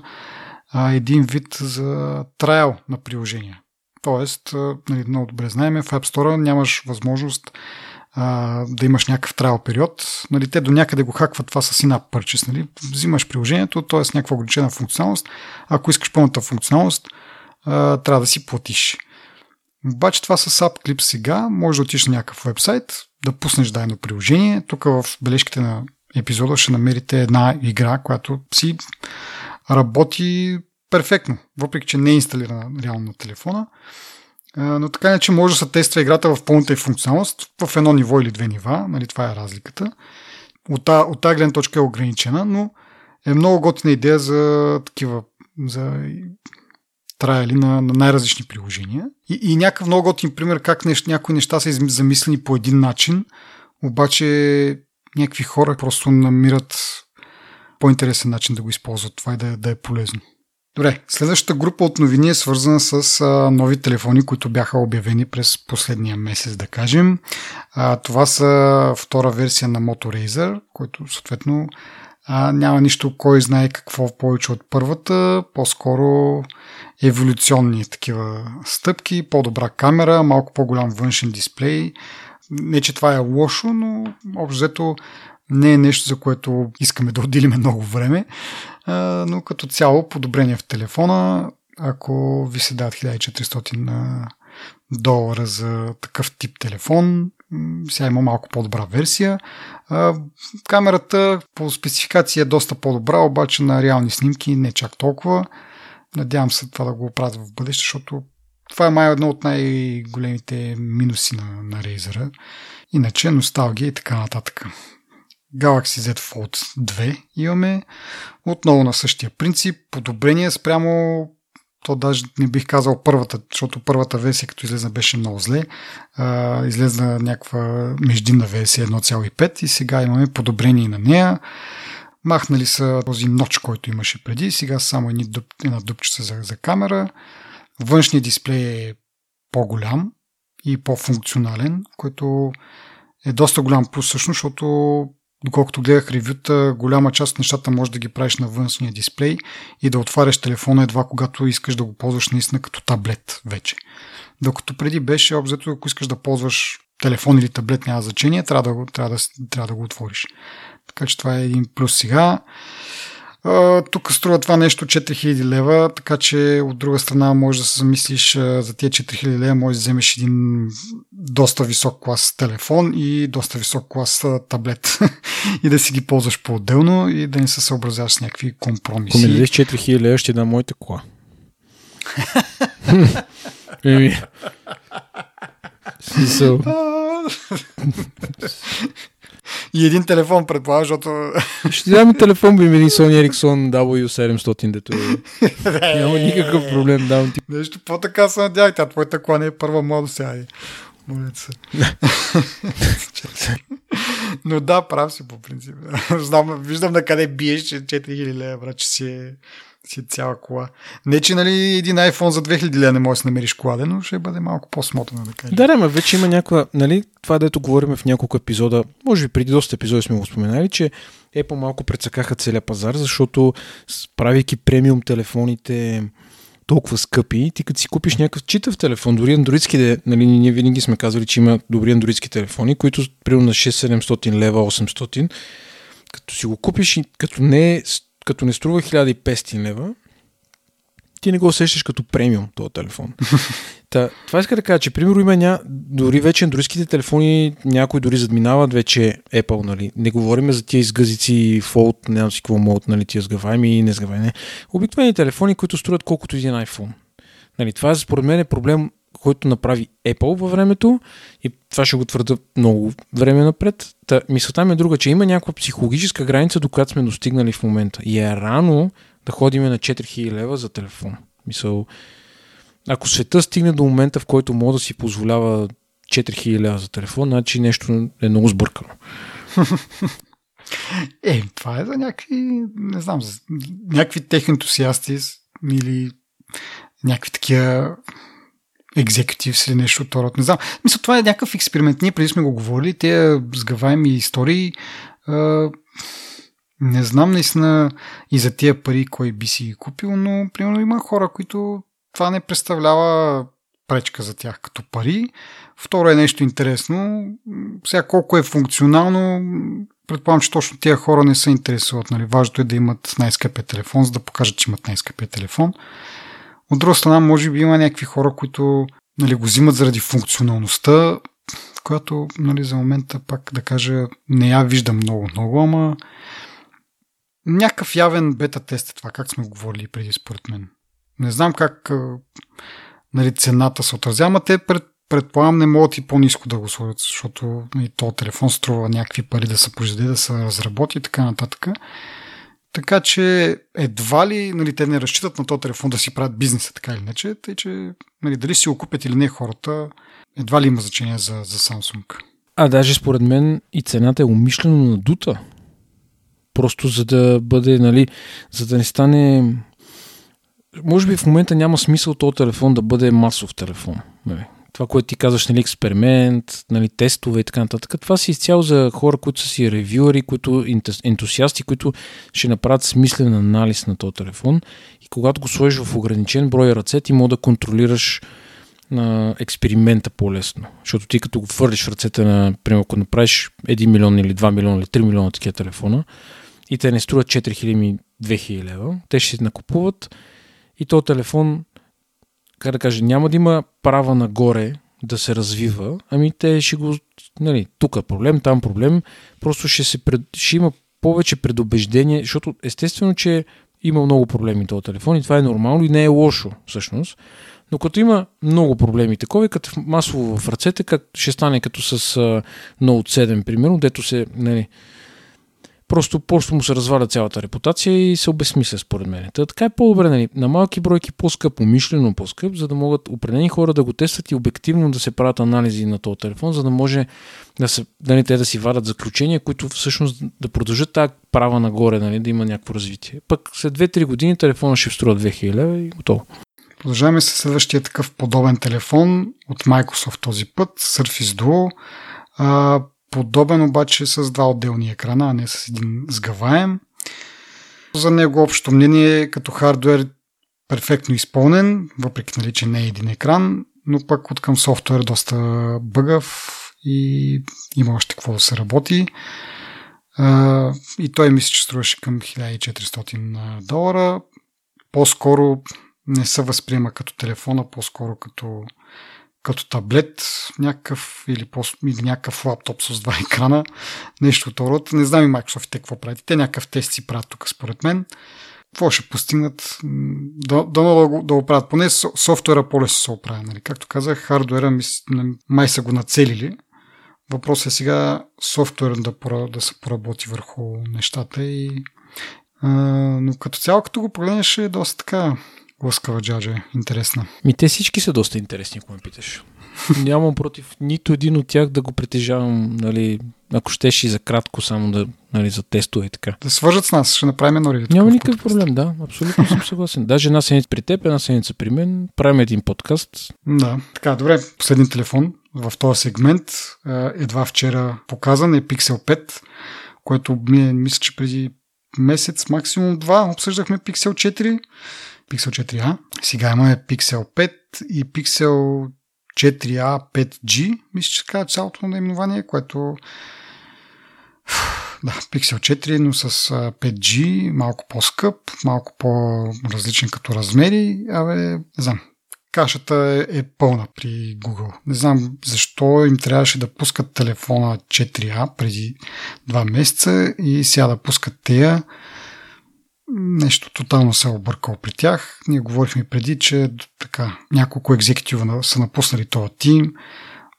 а, един вид за трайл на приложения. Тоест, нали, много добре знаем, в App Store нямаш възможност а, да имаш някакъв трайл период. Нали, те до някъде го хакват това с in purchase. Нали. Взимаш приложението, т.е. някаква ограничена функционалност. Ако искаш пълната функционалност, а, трябва да си платиш. Обаче това с AppClip сега, може да отиш на някакъв вебсайт, да пуснеш дайно приложение. Тук в бележките на епизода ще намерите една игра, която си работи перфектно, въпреки че не е инсталирана реално на телефона. Но така не, че може да се тества играта в пълната и функционалност в едно ниво или две нива, нали, това е разликата. От тази гледна точка е ограничена, но е много готина идея за такива за траяли на, на най-различни приложения. И, и някакъв много готин пример как нещо, някои неща са замислени по един начин, обаче някакви хора просто намират по-интересен начин да го използват това и да, да е полезно. Добре, следващата група от новини е свързана с а, нови телефони, които бяха обявени през последния месец, да кажем. А, това са втора версия на Moto Razer, който съответно а, няма нищо, кой знае какво повече от първата, по-скоро еволюционни такива стъпки, по-добра камера, малко по-голям външен дисплей. Не, че това е лошо, но общо не е нещо, за което искаме да отделиме много време, но като цяло подобрение в телефона, ако ви се дадат 1400 долара за такъв тип телефон, сега има малко по-добра версия. Камерата по спецификация е доста по-добра, обаче на реални снимки не чак толкова. Надявам се това да го оправят в бъдеще, защото това е май едно от най-големите минуси на, на Razer. Иначе носталгия и така нататък. Galaxy Z Fold 2 имаме. Отново на същия принцип. Подобрение спрямо то даже не бих казал първата, защото първата версия, като излезна, беше много зле. А, излезна някаква междинна версия 1.5 и сега имаме подобрение на нея. Махнали са този ноч, който имаше преди. Сега само едни дуб, една дупчица за, за камера. Външният дисплей е по-голям и по-функционален, който е доста голям плюс всъщност, защото доколкото гледах ревюта, голяма част от нещата можеш да ги правиш на външния дисплей и да отваряш телефона едва когато искаш да го ползваш наистина като таблет вече. Докато преди беше, обзето, ако искаш да ползваш телефон или таблет, няма значение, трябва да, трябва да, трябва да го отвориш. Така че това е един плюс сега. Тук струва това нещо 4000 лева, така че от друга страна може да се замислиш за тия 4000 лева, може да вземеш един доста висок клас телефон и доста висок клас таблет <laughs> и да си ги ползваш по-отделно и да не се съобразяваш с някакви компромиси. Ако ми дадеш 4000 лева, ще дам моята кола. <laughs> Еми. <laughs> Смисъл. И един телефон, предполагам, защото... Ще дам телефон, би един Sony Ericsson W700, дето е. <laughs> Няма никакъв проблем, давам ти. Нещо по-така се надявай, тя твоята кола не е първа мода сега. Моля се. <laughs> Но да, прав си по принцип. Знам, виждам на къде биеш, че 4000 лева, брат, че си е си цяла кола. Не, че нали, един iPhone за 2000 лева не можеш да намериш кола, но ще бъде малко по-смотано да кажа. Да, да, вече има някаква, нали, това дето говорим в няколко епизода, може би преди доста епизоди сме го споменали, че Apple малко прецакаха целият пазар, защото правейки премиум телефоните толкова скъпи, ти като си купиш някакъв читав телефон, дори андроидски, нали, ние винаги сме казвали, че има добри андроидски телефони, които примерно на 6-700 лева, 800, като си го купиш и като не е като не струва 1500 лева, ти не го усещаш като премиум този телефон. <laughs> Та, това иска да кажа, че примерно има ня... дори вече андроидските телефони някои дори задминават вече Apple, нали. Не говорим за тия изгъзици, Fold, не знам си какво могат, нали, тия сгъваеми и несгъваеми. Обикновени телефони, които струват колкото един iPhone. Нали, това според мен е проблем който направи Apple във времето и това ще го твърда много време напред. Та, мисълта ми е друга, че има някаква психологическа граница, до която сме достигнали в момента. И е рано да ходим на 4000 лева за телефон. Мисъл, ако света стигне до момента, в който мога да си позволява 4000 лева за телефон, значи нещо е много сбъркано. <laughs> Е, това е за някакви, не знам, за някакви техентусиасти или някакви такива екзекутив или нещо от род. Не знам. Мисля, това е някакъв експеримент. Ние преди сме го говорили, те сгъваеми истории. А, не знам наистина и за тия пари кой би си купил, но примерно има хора, които това не представлява пречка за тях като пари. Второ е нещо интересно. Сега колко е функционално, предполагам, че точно тия хора не се интересуват. Нали? Важното е да имат най-скъпия телефон, за да покажат, че имат най-скъпия телефон. От друга страна, може би има някакви хора, които нали, го взимат заради функционалността, която нали, за момента пак да кажа не я виждам много-много, ама някакъв явен бета тест е това, как сме говорили преди според мен. Не знам как нали, цената се отразява, ама те пред, предполагам не могат и по-низко да го сложат, защото и нали, то телефон струва някакви пари да се произведе, да се разработи и така нататък. Така че едва ли нали, те не разчитат на този телефон да си правят бизнеса, така или иначе, тъй че нали, дали си го купят или не хората, едва ли има значение за, за Samsung. А даже според мен и цената е умишлено надута. Просто за да бъде, нали, за да не стане... Може би в момента няма смисъл този телефон да бъде масов телефон. Нали това, което ти казваш, нали, експеримент, нали, тестове и така нататък, това си изцяло за хора, които са си ревюери, които ентусиасти, които ще направят смислен анализ на този телефон и когато го сложиш в ограничен брой ръце, ти може да контролираш на експеримента по-лесно. Защото ти като го фърлиш в ръцете на, примерно, ако направиш 1 милион или 2 милиона или 3 милиона такива телефона и те не струват 4000 2000 лева, те ще си накупуват и този телефон как да кажа, няма да има права нагоре да се развива, ами те ще го, нали, тук е проблем, там проблем, просто ще, се пред, ще има повече предубеждение, защото естествено, че има много проблеми този телефон и това е нормално и не е лошо всъщност. Но като има много проблеми такова, като масово в ръцете, как ще стане като с Note 7, примерно, дето се, нали, просто, просто му се разваля цялата репутация и се обесмисля според мен. Та, така е по-добре, нали? на малки бройки по-скъп, умишлено по-скъп, за да могат определени хора да го тестват и обективно да се правят анализи на този телефон, за да може да се, нали, те да си вадат заключения, които всъщност да продължат тази права нагоре, нали, да има някакво развитие. Пък след 2-3 години телефона ще струва 2000 и готово. Продължаваме с следващия такъв подобен телефон от Microsoft този път, Surface Duo. Подобен обаче с два отделни екрана, а не с един сгъваем. За него общо мнение е като хардвер перфектно изпълнен, въпреки нали, че не е един екран, но пък от към софтуер доста бъгав и има още какво да се работи. И той мисля, че струваше към 1400 долара. По-скоро не се възприема като телефона, по-скоро като като таблет някакъв или, по, или някакъв лаптоп с два екрана, нещо от рода. Не знам и Microsoft те какво правят. Те някакъв тест си правят тук според мен. Какво ще постигнат? Да, да, да, го. Поне софтуера по-лесно се оправя. Нали? Както казах, хардуера май са го нацелили. Въпросът е сега софтуер да, да се поработи върху нещата и а, но като цяло, като го погледнеш, е доста така Лъскава джаджа, интересна. Ми те всички са доста интересни, ако ме питаш. Нямам против нито един от тях да го притежавам, нали, ако щеш и за кратко, само да, нали, за тестове и така. Да свържат с нас, ще направим едно ревю. Няма никакъв проблем, да, абсолютно съм съгласен. Даже една седмица при теб, една седмица при мен, правим един подкаст. Да, така, добре, последен телефон в този сегмент, едва вчера показан е Pixel 5, което ми е, мисля, че преди месец, максимум два, обсъждахме Pixel 4 Pixel 4a. Сега имаме Pixel 5 и Pixel 4a 5G, мисля, че така цялото наименование, което <sighs> да, Pixel 4, но с 5G, малко по-скъп, малко по-различен като размери. Абе, не знам, кашата е, е пълна при Google. Не знам защо им трябваше да пускат телефона 4A преди два месеца и сега да пускат тея нещо тотално се е объркал при тях. Ние говорихме преди, че така, няколко екзекутива са напуснали този тим.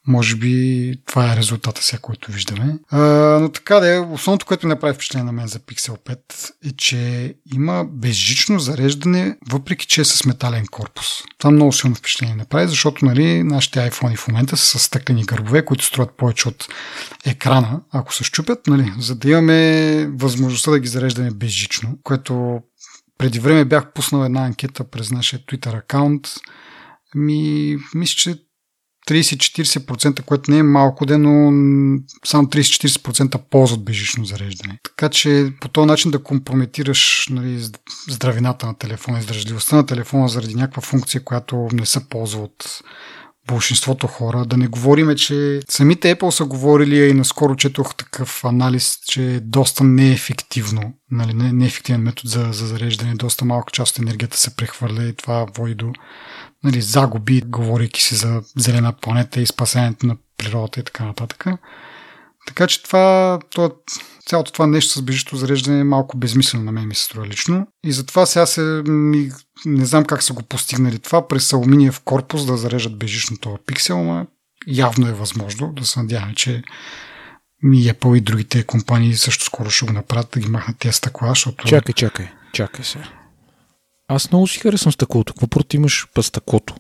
Може би това е резултата сега, който виждаме. А, но така да е, основното, което направи впечатление на мен за Pixel 5 е, че има безжично зареждане, въпреки че е с метален корпус. Това много силно впечатление направи, защото нали, нашите iPhone в момента са с стъклени гърбове, които струват повече от екрана, ако се щупят, нали, за да имаме възможността да ги зареждаме безжично, което преди време бях пуснал една анкета през нашия Twitter акаунт. Ми, мисля, че 30-40%, което не е малко, де, но само 30-40% ползват бежично зареждане. Така че по този начин да компрометираш нали, здравината на телефона, издръжливостта на телефона заради някаква функция, която не се ползва от большинството хора. Да не говориме, че самите Apple са говорили, и наскоро четох такъв анализ, че е доста неефективно, нали, не, неефективен метод за, за зареждане, доста малка част от енергията се прехвърля и това води до нали, загуби, говорейки си за зелена планета и спасението на природата и така нататък. Така че това, това цялото това нещо с бежищо зареждане е малко безмислено на мен ми се струва лично. И затова сега се, ми, не знам как са го постигнали това, през алуминиев корпус да зареждат бежично това пиксел, но явно е възможно. Да се надяваме, че и Apple и другите компании също скоро ще го направят, да ги махнат тези стъкла, защото... Чакай, чакай, чакай се. Аз много си харесвам стъклото. Какво против имаш по стъклото?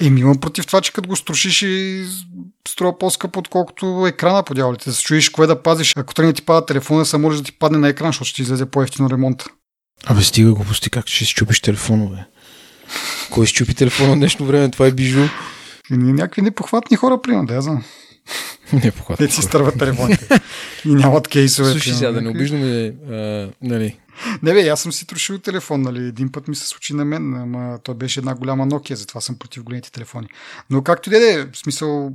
Еми, имам против това, че като го струшиш и струва по-скъпо, отколкото екрана по дяволите. Да се чуеш кое да пазиш. Ако тръгне ти пада телефона, са може да ти падне на екран, защото ще ти излезе по-ефтино ремонт. Абе, стига го пусти, как ще си чупиш телефонове. Кой си чупи телефона в днешно време? Това е бижу. И някакви непохватни хора, примерно, да я знам. Непохватни Те си стърват телефоните. и нямат кейсове. Слушай сега, да не обиждаме, нали, не бе, аз съм си трошил телефон, нали? Един път ми се случи на мен, ама той беше една голяма Nokia, затова съм против големите телефони. Но както и да е, в смисъл,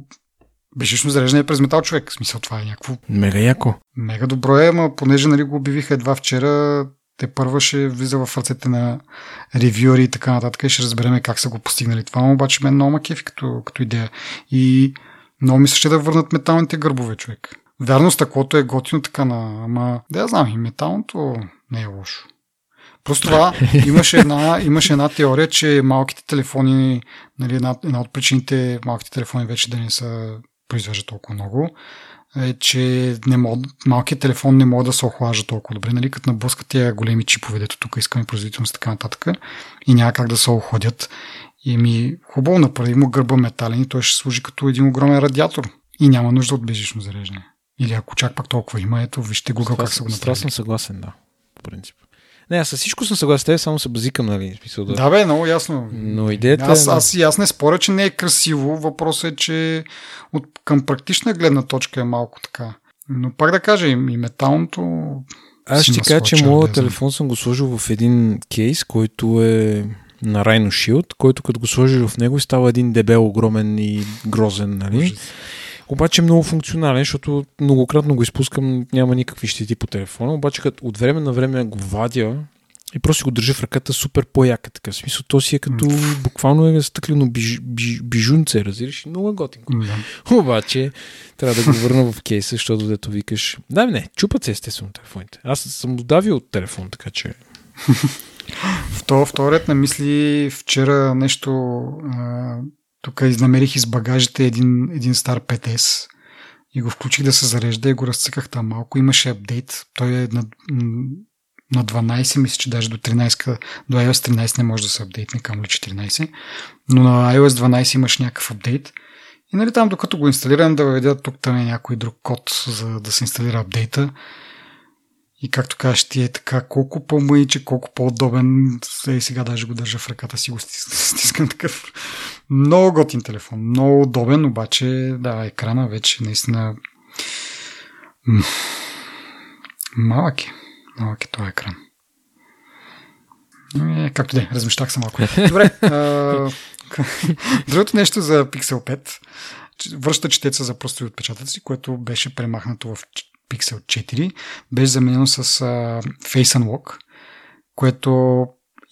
Бежично зареждане през метал човек. В смисъл, това е някакво. Мега яко. Мега добро е, ама понеже нали, го обявиха едва вчера, те първа ще влиза в ръцете на ревюери и така нататък и ще разбереме как са го постигнали. Това обаче мен много макефи като, като идея. И много ми се ще да върнат металните гърбове, човек. Вярно, стъклото е готино така на... Ама, да я знам, и металното не е лошо. Просто това <laughs> имаше една, имаше една теория, че малките телефони, нали, една, една от причините малките телефони вече да не са произвеждат толкова много, е, че не мог, малкият телефон не може да се охлажда толкова добре, нали, като наблъскат тия големи чипове, дето тук искаме производителност и така нататък и няма как да се охладят. И ми хубаво направи му гърба метален и той ще служи като един огромен радиатор и няма нужда от безжично зареждане. Или ако чак пак толкова има, ето вижте Google как се го направи. Аз съм съгласен, да. По принцип. Не, аз с всичко съм съгласен с теб, само се базикам, нали? Смисъл, да... да, бе, много ясно. Но идеята аз, е... Аз, аз не споря, че не е красиво. Въпросът е, че от, към практична гледна точка е малко така. Но пак да кажа, и, и металното... Аз ще кажа, че моят телефон съм го сложил в един кейс, който е на Rhino Shield, който като го сложиш в него става един дебел, огромен и грозен, нали? Ужас. Обаче е много функционален, защото многократно го изпускам, няма никакви щети по телефона, обаче като от време на време го вадя и просто го държа в ръката супер по-яка. Така. В смисъл, то си е като буквално е стъклено биж, биж, бижунце, разбираш? Много е готинко. Обаче, трябва да го върна в кейса, защото дето викаш. Да, не, чупат се естествено телефоните. Аз съм удавил от телефон, така че. <laughs> Вторият на мисли вчера нещо тук изнамерих из багажите един, един стар 5S и го включих да се зарежда и го разцъках там малко. Имаше апдейт. Той е на, на 12, мисля, че даже до 13, до iOS 13 не може да се апдейтне, камо ли 14, но на iOS 12 имаш някакъв апдейт. И нали там, докато го инсталирам, да въведя тук там е някой друг код, за да се инсталира апдейта. И както кажеш, ти е така, колко по-мъниче, колко по-удобен. Е, сега даже го държа в ръката си, го <laughs> стискам такъв. Много готин телефон, много удобен, обаче, да, екрана вече наистина малък е. Малък е този екран. Е, както де, размещах се малко. <laughs> Добре. <laughs> другото нещо за Pixel 5 връща четеца за простови отпечатъци, което беше премахнато в Pixel 4, беше заменено с Face Unlock, което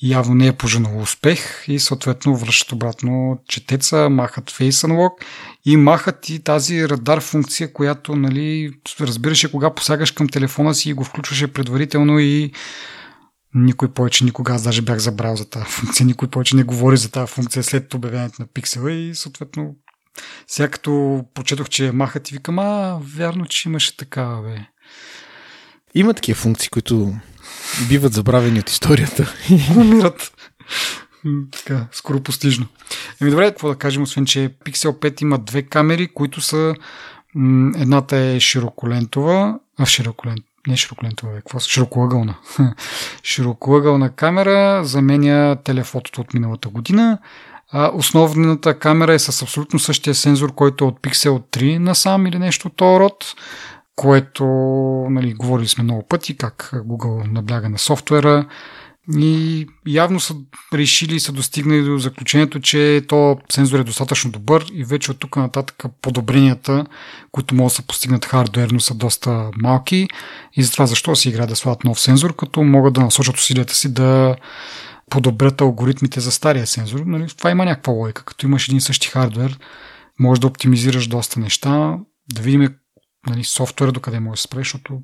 явно не е поженало успех и съответно връщат обратно четеца, махат Face Unlock и махат и тази радар функция, която нали, разбираше кога посягаш към телефона си и го включваше предварително и никой повече никога, аз даже бях забрал за тази функция, никой повече не говори за тази функция след обявяването на пиксела и съответно сега като прочетох, че махат и викам, а, вярно, че имаше такава, бе. Има такива функции, които биват забравени от историята. <laughs> Умират. така, скоро постижно. Еми добре, какво да кажем, освен, че Pixel 5 има две камери, които са м- едната е широколентова, а широколент, не широколентова, е какво? Широкоъгълна. <laughs> широкоъгълна камера заменя телефотото от миналата година, основната камера е с абсолютно същия сензор, който е от Pixel 3 насам или нещо от род, което, нали, говорили сме много пъти, как Google набляга на софтуера. И явно са решили и са достигнали до заключението, че то сензор е достатъчно добър и вече от тук нататък подобренията, които могат да се постигнат хардуерно, са доста малки. И затова защо си игра да слагат нов сензор, като могат да насочат усилията си да подобрят алгоритмите за стария сензор. Нали, това има някаква логика. Като имаш един същи хардвер, можеш да оптимизираш доста неща, да видим нали, софтуера докъде може да спре, защото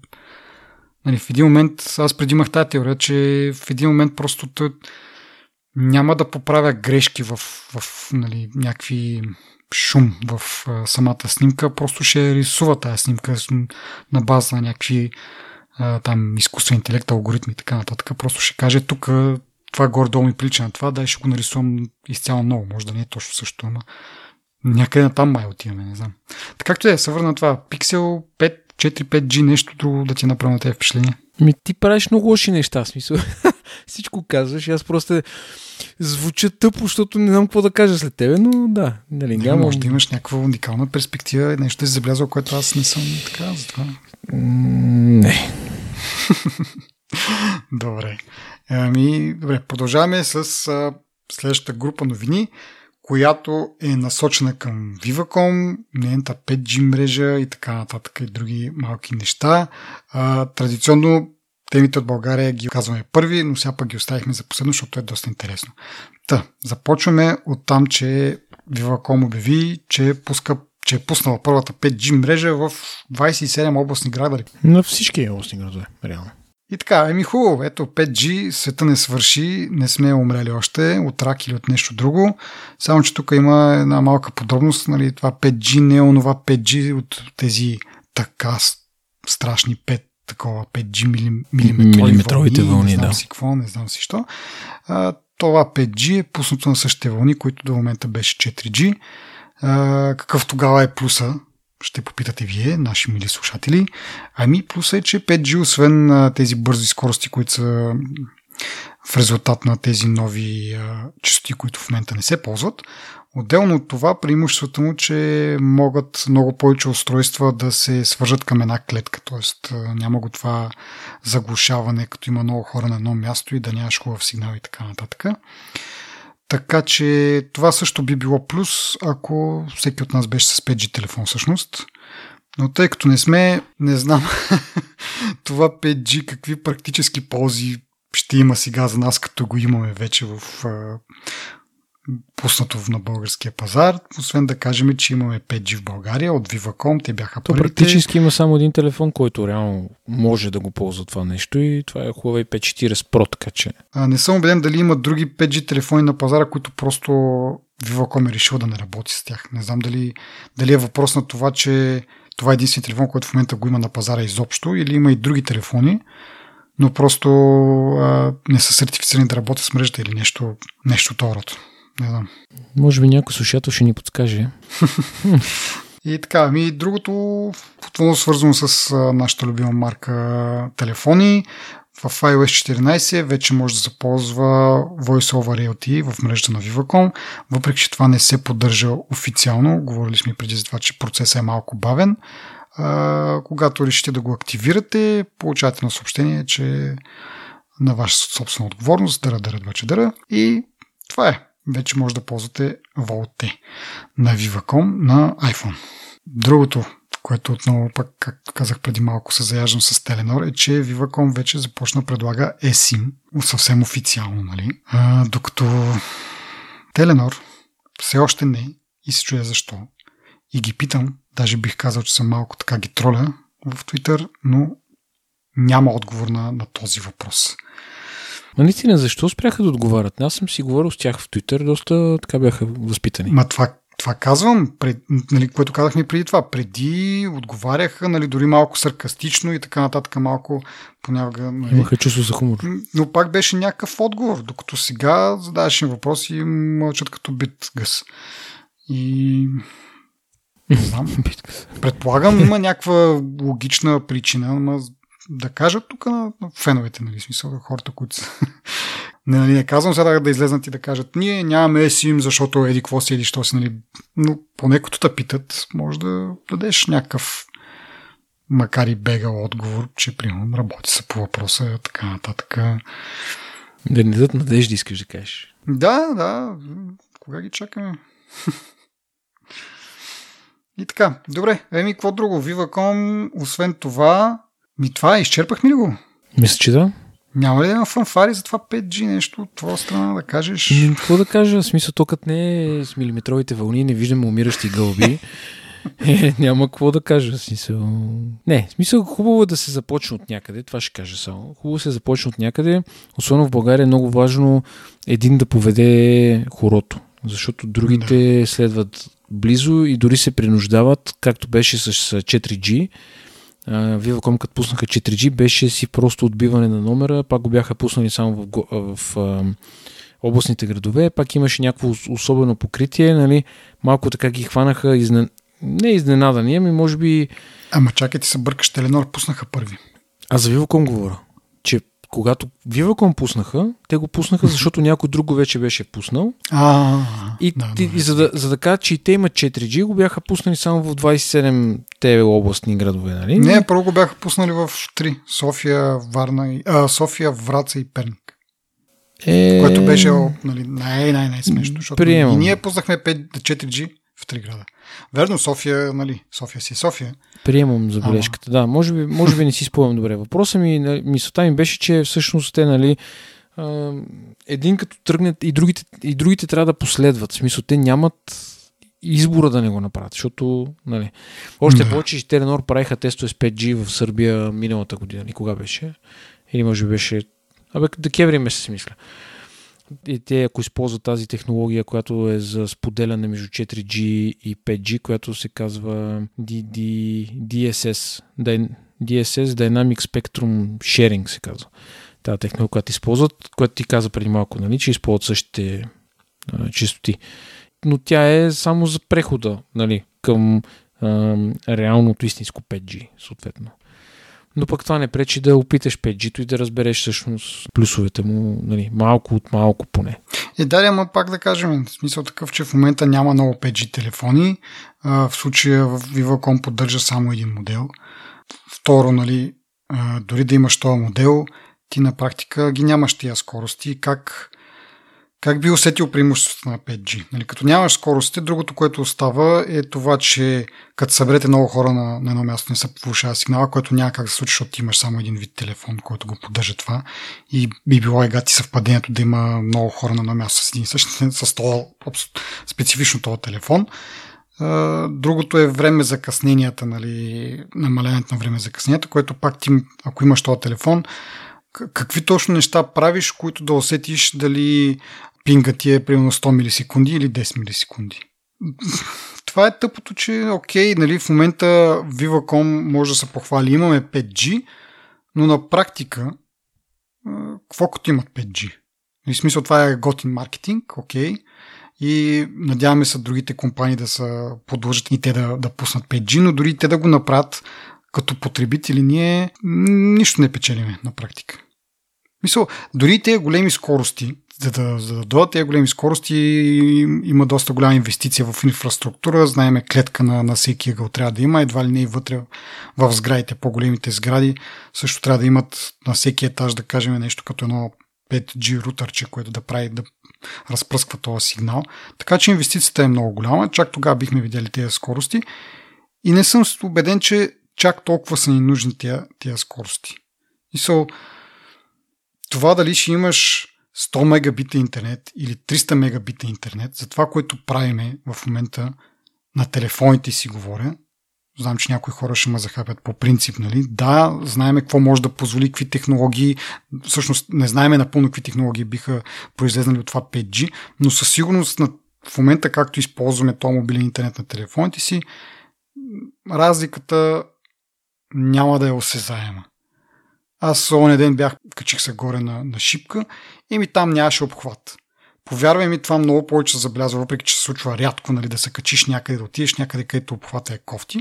нали, в един момент, аз преди имах тази теория, че в един момент просто няма да поправя грешки в, в нали, някакви шум в а, самата снимка, просто ще рисува тази снимка на база на някакви а, там изкуствен интелект, алгоритми и така нататък. Просто ще каже тук това горе-долу ми прилича на това, да ще го нарисувам изцяло много. Може да не е точно също, ама някъде на там май отиваме, не знам. Така както е, се върна това. Pixel 5, 4-5G, нещо друго да ти направя на тези впечатления. Ми ти правиш много лоши неща, смисъл. <laughs> Всичко казваш, аз просто звуча тъпо, защото не знам какво да кажа след тебе, но да, нали, не, може да имаш някаква уникална перспектива, нещо си забелязал, което аз не съм така, затова. Не. <laughs> добре. Ами, добре, продължаваме с а, следващата група новини, която е насочена към Viva.com, нейната 5G мрежа и така нататък и други малки неща. А, традиционно темите от България ги казваме първи, но сега пък ги оставихме за последно, защото е доста интересно. Та, започваме от там, че Viva.com обяви, че пуска че е пуснала първата 5G мрежа в 27 областни града. На всички областни градове, реално. И така, еми хубаво, ето 5G, света не свърши, не сме умрели още от рак или от нещо друго. Само, че тук има една малка подробност, нали, това 5G не е онова 5G от тези така страшни 5 такова 5G милим, милиметровите вълни, не знам да. си какво, не знам си що. А, това 5G е пуснато на същите вълни, които до момента беше 4G. А, какъв тогава е плюса ще попитате вие, наши мили слушатели. Ами плюс е, че 5G, освен тези бързи скорости, които са в резултат на тези нови частоти, които в момента не се ползват, Отделно от това, преимуществото му, че могат много повече устройства да се свържат към една клетка, т.е. няма го това заглушаване, като има много хора на едно място и да нямаш хубав сигнал и така нататък. Така че това също би било плюс, ако всеки от нас беше с 5G телефон всъщност. Но тъй като не сме, не знам <laughs> това 5G какви практически ползи ще има сега за нас, като го имаме вече в пуснато на българския пазар, освен да кажем, че имаме 5G в България от Viva.com, те бяха То първите. практически има само един телефон, който реално може да го ползва това нещо и това е Huawei P40 Pro, така че... А, не съм убеден дали има други 5G телефони на пазара, които просто Viva.com е решил да не работи с тях. Не знам дали, дали е въпрос на това, че това е единствен телефон, който в момента го има на пазара изобщо, или има и други телефони, но просто а, не са сертифицирани да работят с мрежата или нещо, нещо от не знам. Може би някой слушател ще ни подскаже. <laughs> И така, ами другото, потвърно свързано с нашата любима марка телефони, в iOS 14 вече може да се ползва Voice over LTE в мрежата на Viva.com, въпреки че това не се поддържа официално. Говорили сме преди за това, че процесът е малко бавен. А, когато решите да го активирате, получавате на съобщение, че на ваша собствена отговорност, дъра, дъра, дъра, дъра. И това е вече може да ползвате VoLTE на Viva.com на iPhone. Другото, което отново пък, както казах преди малко, се заяждам с Telenor, е, че Viva.com вече започна предлага eSIM, съвсем официално, нали? А, докато Telenor все още не и се чуя защо. И ги питам, даже бих казал, че съм малко така ги троля в Twitter, но няма отговор на, на този въпрос. Наистина, защо спряха да отговарят? Аз съм си говорил с тях в Твитър, доста така бяха възпитани. Ма това, това казвам, пред, нали, което казахме преди това. Преди отговаряха, нали, дори малко саркастично и така нататък, малко понякога. Нали, Имаха чувство за хумор. Но пак беше някакъв отговор, докато сега задаваш им въпроси и мълчат като бит гъс. И не знам. <laughs> Предполагам, има някаква логична причина, но да кажат тук на, на феновете, нали, смисъл, хората, които са... <laughs> не, нали, не казвам сега да излезнат и да кажат, ние нямаме SIM, защото еди какво си, еди що си, нали, но поне като те питат, може да дадеш някакъв макар и бегал отговор, че примерно работи се по въпроса, така нататък. Да не дадат надежди, искаш да кажеш. Да, да. Кога ги чакаме? <laughs> И така, добре. Еми, какво друго? Viva.com, освен това... Ми това, изчерпахме ли го? Мисля, че да. Няма ли да има фанфари за това 5G нещо от твоя страна да кажеш? Какво да кажа? В смисъл, токът не е с милиметровите вълни, не виждаме умиращи гълби. <laughs> е, няма какво да кажа. Смисъл... Не, смисъл хубаво е да се започне от някъде. Това ще кажа само. Хубаво се започне от някъде. Особено в България е много важно един да поведе хорото. Защото другите да. следват близо и дори се принуждават, както беше с 4G. Viva.com като пуснаха 4G беше си просто отбиване на номера, пак го бяха пуснали само в, в, в областните градове, пак имаше някакво особено покритие, нали? малко така ги хванаха, изнен... не изненадани, ами може би... Ама чакайте се бъркаш, Теленор пуснаха първи. Аз за Viva.com говоря, когато Viva.com пуснаха, те го пуснаха, защото някой друг го вече беше пуснал. А, и, да, и, и за, да, за да кажат, че и те имат 4G, го бяха пуснали само в 27-те областни градове, нали? Не, първо го бяха пуснали в 3. София, Варна, и, а, София, Враца и Перник. Е... Което беше нали, най-най-най-смешно, защото Приемам. и ние пуснахме 5, 4G 3 града. Верно, София, нали, София си е София. Приемам забележката, Ама... да. Може би, може би не си спомням добре. Въпросът ми, нали, мисълта ми беше, че всъщност те, нали, един като тръгнат и другите, и другите трябва да последват. В смисъл, те нямат избора да не го направят, защото, нали, още повече, че Теленор правиха тестове с 5G в Сърбия миналата година. И кога беше? Или може би беше... Абе, декември месец, мисля и те, ако използват тази технология, която е за споделяне между 4G и 5G, която се казва DD, DSS, DSS Dynamic Spectrum Sharing се казва. Тази технология, която използват, която ти каза преди малко, нали, че използват същите а, чистоти. Но тя е само за прехода нали, към а, реалното истинско 5G, съответно но пък това не пречи да опиташ 5G и да разбереш всъщност плюсовете му, нали, малко от малко поне. Е, да, ама пак да кажем, в смисъл такъв, че в момента няма много 5G телефони, а, в случая в Viva.com поддържа само един модел. Второ, нали, а, дори да имаш този модел, ти на практика ги нямаш тия скорости, как как би усетил преимуществото на 5G? Нали, като нямаш скоростите, другото, което остава е това, че като съберете много хора на, на едно място, не се повишава сигнала, което няма как да случи, защото имаш само един вид телефон, който го поддържа това. И би било гати съвпадението да има много хора на едно място с един същ, <laughs> с това, специфично този телефон. Другото е време за късненията, нали, намалянето на време за късненията, което пак ти, ако имаш този телефон, какви точно неща правиш, които да усетиш дали пинга ти е примерно 100 милисекунди или 10 милисекунди. Това е тъпото, че окей, нали, в момента Viva.com може да се похвали, имаме 5G, но на практика какво като имат 5G? В смисъл това е готин маркетинг, окей, и надяваме се другите компании да са подложат и те да, да пуснат 5G, но дори те да го направят като потребители ние нищо не печелиме на практика. Мисъл, дори тези големи скорости, за да, за да дойдат тези големи скорости, има доста голяма инвестиция в инфраструктура. Знаеме клетка на, на всеки ъгъл трябва да има, едва ли не и вътре в сградите, по-големите сгради. Също трябва да имат на всеки етаж, да кажем, нещо като едно 5G рутърче, което да прави да разпръсква този сигнал. Така че инвестицията е много голяма. Чак тогава бихме видели тези скорости. И не съм убеден, че чак толкова са ни нужни тия, тия скорости. И so, това дали ще имаш 100 мегабита интернет или 300 мегабита интернет, за това, което правиме в момента на телефоните си говоря, знам, че някои хора ще ме захапят по принцип, нали? Да, знаеме какво може да позволи, какви технологии, всъщност не знаеме напълно какви технологии биха произлезнали от това 5G, но със сигурност на, в момента, както използваме този мобилен интернет на телефоните си, разликата няма да е осезаема. Аз оня ден бях, качих се горе на, на шипка и ми там нямаше обхват. Повярвай ми, това много повече се забелязва, въпреки че се случва рядко, нали, да се качиш някъде, да отидеш някъде, където обхвата е кофти.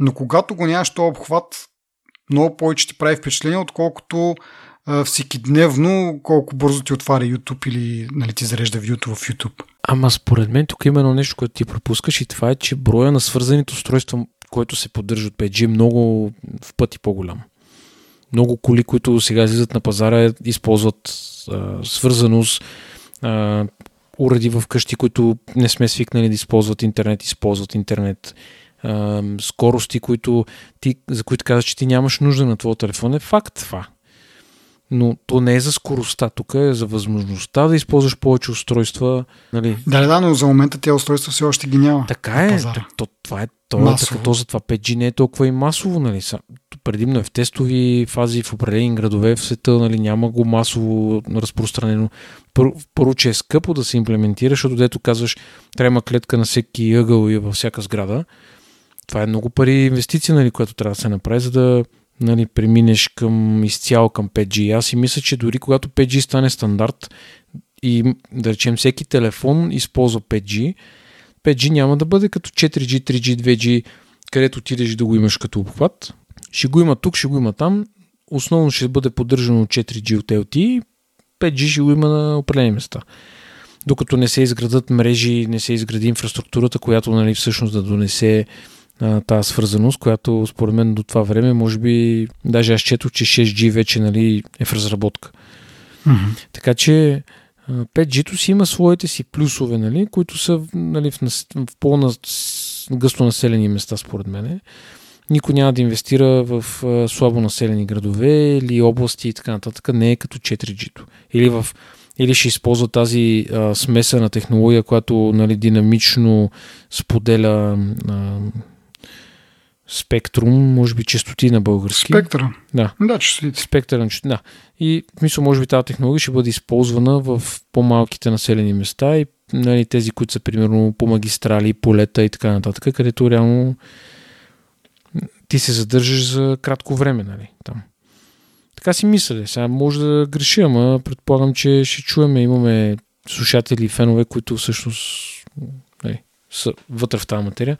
Но когато го нямаш този обхват, много повече ти прави впечатление, отколкото всеки дневно колко бързо ти отваря YouTube или нали, ти зарежда в YouTube в YouTube. Ама според мен тук има едно нещо, което ти пропускаш и това е, че броя на свързаните устройства, който се поддържа от 5G е много в пъти по-голям. Много коли, които сега излизат на пазара, използват а, свързаност, а, уреди в къщи, които не сме свикнали да използват интернет, използват интернет. А, скорости, които ти, за които казваш, че ти нямаш нужда на твоя телефон, е факт това. Но то не е за скоростта, тук е за възможността да използваш повече устройства. Нали. Да, да, но за момента тези устройства все още ги няма. Така е. То, това е то, е така, то затова 5G не е толкова и масово. Нали. Предимно е в тестови фази в определени градове в света. Нали, няма го масово разпространено. Първо, първо, че е скъпо да се имплементира, защото дето казваш, трябва клетка на всеки ъгъл и във всяка сграда. Това е много пари инвестиция, нали, която трябва да се направи, за да нали, преминеш към изцяло към 5G. Аз си мисля, че дори когато 5G стане стандарт и да речем всеки телефон използва 5G, 5G няма да бъде като 4G, 3G, 2G, където отидеш да го имаш като обхват. Ще го има тук, ще го има там. Основно ще бъде поддържано 4G от LTE, 5G ще го има на определени места. Докато не се изградат мрежи, не се изгради инфраструктурата, която нали, всъщност да донесе тази свързаност, която според мен до това време, може би, даже аз четох, че 6G вече нали, е в разработка. Mm-hmm. Така че 5G-то си има своите си плюсове, нали, които са нали, в, в по-гъсто населени места, според мен. Никой няма да инвестира в слабо населени градове или области и така нататък. Не е като 4G-то. Или, в, или ще използва тази а, смесена технология, която нали, динамично споделя а, спектрум, може би частоти на български. Спектъра. Да. Да, частотите. Спектъра на Да. И смисъл, може би тази технология ще бъде използвана в по-малките населени места и нали, тези, които са примерно по магистрали, полета и така нататък, където реално ти се задържаш за кратко време, нали, там. Така си мисля, сега може да греша, ама предполагам, че ще чуеме, имаме слушатели и фенове, които всъщност нали, са вътре в тази материя.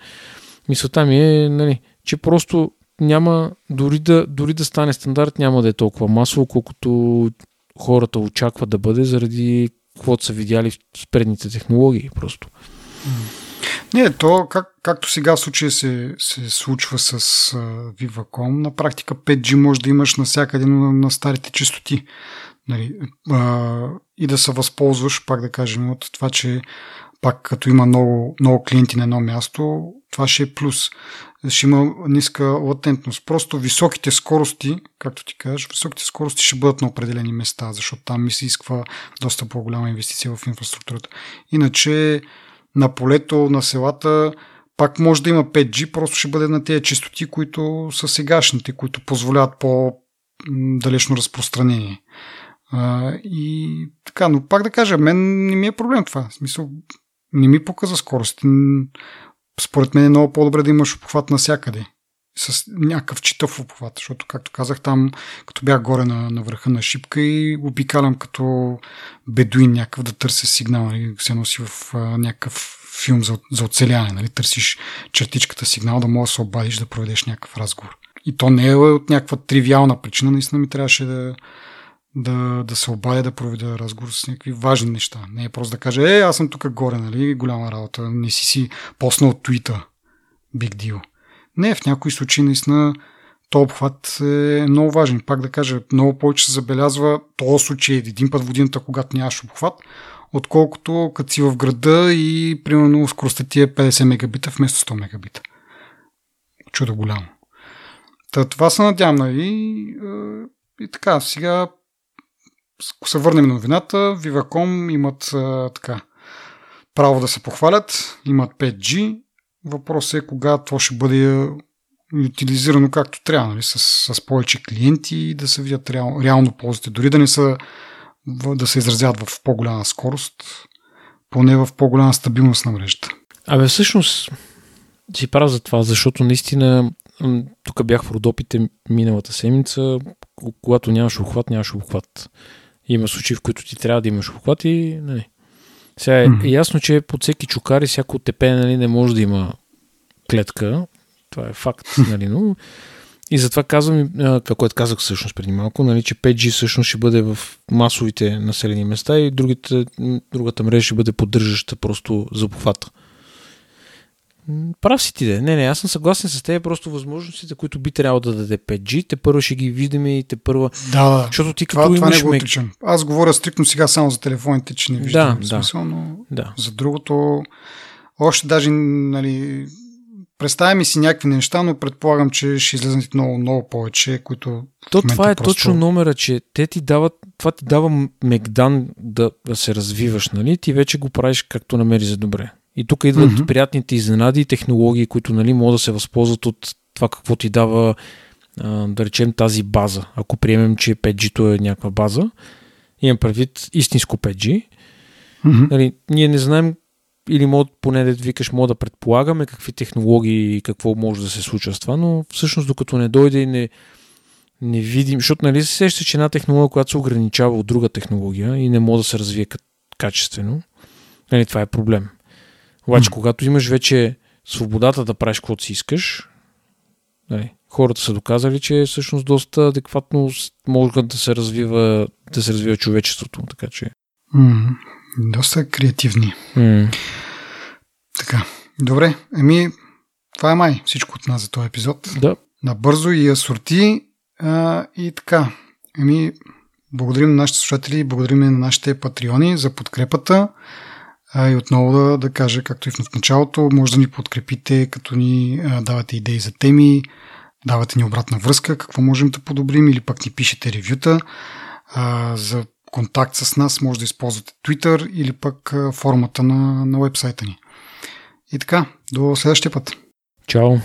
Мисълта ми е, нали, че просто няма, дори да, дори да стане стандарт, няма да е толкова масово, колкото хората очакват да бъде, заради каквото са видяли в предните технологии просто. Не, то как, както сега в случая се, се случва с uh, Viva.com, на практика 5G може да имаш навсякъде на, на старите частоти. Нали, uh, и да се възползваш, пак да кажем, от това, че пак като има много, много клиенти на едно място, това ще е плюс. Ще има ниска латентност. Просто високите скорости, както ти кажеш, високите скорости ще бъдат на определени места, защото там ми се изисква доста по-голяма инвестиция в инфраструктурата. Иначе на полето, на селата, пак може да има 5G, просто ще бъде на тези частоти, които са сегашните, които позволяват по-далечно разпространение. А, и така, но пак да кажа, мен не ми е проблем това. В смисъл, не ми показва скорост. Според мен е много по-добре да имаш обхват навсякъде. С някакъв читав обхват, защото, както казах, там, като бях горе на, на върха на шипка и обикалям като бедуин някакъв да търся сигнал, нали, се носи в а, някакъв филм за, за оцеляване, нали, търсиш чертичката сигнал да можеш да се обадиш да проведеш някакъв разговор. И то не е от някаква тривиална причина, наистина ми трябваше да, да, да се обадя, да проведа разговор с някакви важни неща. Не е просто да каже, е, аз съм тук горе, нали, голяма работа, не си си поснал твита, big deal. Не, в някои случаи наистина то обхват е много важен. Пак да кажа, много повече се забелязва този случай един път в годината, когато нямаш обхват, отколкото като си в града и примерно скоростта ти е 50 мегабита вместо 100 мегабита. Чудо голямо. Та, това се надявам, нали? И така, сега ако се върнем на новината, Viva.com имат а, така право да се похвалят, имат 5G. Въпросът е кога това ще бъде утилизирано както трябва, нали, с, с повече клиенти да се видят реал, реално ползите. Дори да не са да се изразяват в по-голяма скорост, поне в по-голяма стабилност на мрежата. Абе, всъщност си правя за това, защото наистина тук бях в Родопите миналата седмица, когато нямаш обхват, нямаш обхват. Има случаи, в които ти трябва да имаш обхват и нали. Сега е mm-hmm. ясно, че под всеки чукар и всяко ТП нали, не може да има клетка. Това е факт. Нали, но... И затова казвам, това, което казах всъщност преди малко, нали, че 5G всъщност ще бъде в масовите населени места и другите, другата мрежа ще бъде поддържаща просто за обхвата. Прав си ти де. Не, не, аз съм съгласен с теб, просто възможностите, които би трябвало да даде 5G, те първо ще ги виждаме и те първо. Да, да. Защото ти това, като това имаш не го отричам. Аз говоря стрикно сега само за телефоните, че не виждам Да, да. смисъл, но Да. за другото още даже, нали, представя ми си някакви неща, но предполагам, че ще излезнат много, много повече, които То това е просто... точно номера, че те ти дават, това ти дава мегдан да, да се развиваш, нали? Ти вече го правиш както намери за добре. И тук идват Мгм. приятните изненади и технологии, които нали, могат да се възползват от това какво ти дава, а, да речем, тази база. Ако приемем, че 5G-то е някаква база, имам предвид истинско 5G, Мгм. нали, ние не знаем или мод, поне да викаш, мога да предполагаме какви технологии и какво може да се случва с това, но всъщност докато не дойде и не, не видим, защото нали се сеща, че една технология, която се ограничава от друга технология и не може да се развие ка- качествено, нали, това е проблем. Обаче, М. когато имаш вече свободата да правиш каквото си искаш, нали, хората са доказали, че всъщност доста адекватно може да се развива, да се развива човечеството. Така че. М, Доста креативни. М- Така. Добре, еми, това е май всичко от нас за този епизод. да, Набързо и асорти а, и така. Еми, благодарим на нашите слушатели, благодарим на нашите патреони за подкрепата. А, и отново да, да кажа, както и в началото, може да ни подкрепите, като ни а, давате идеи за теми, давате ни обратна връзка, какво можем да подобрим или пък ни пишете ревюта. А, за контакт с нас може да използвате Twitter или пък формата на, на вебсайта ни. И така, до следващия път. чао.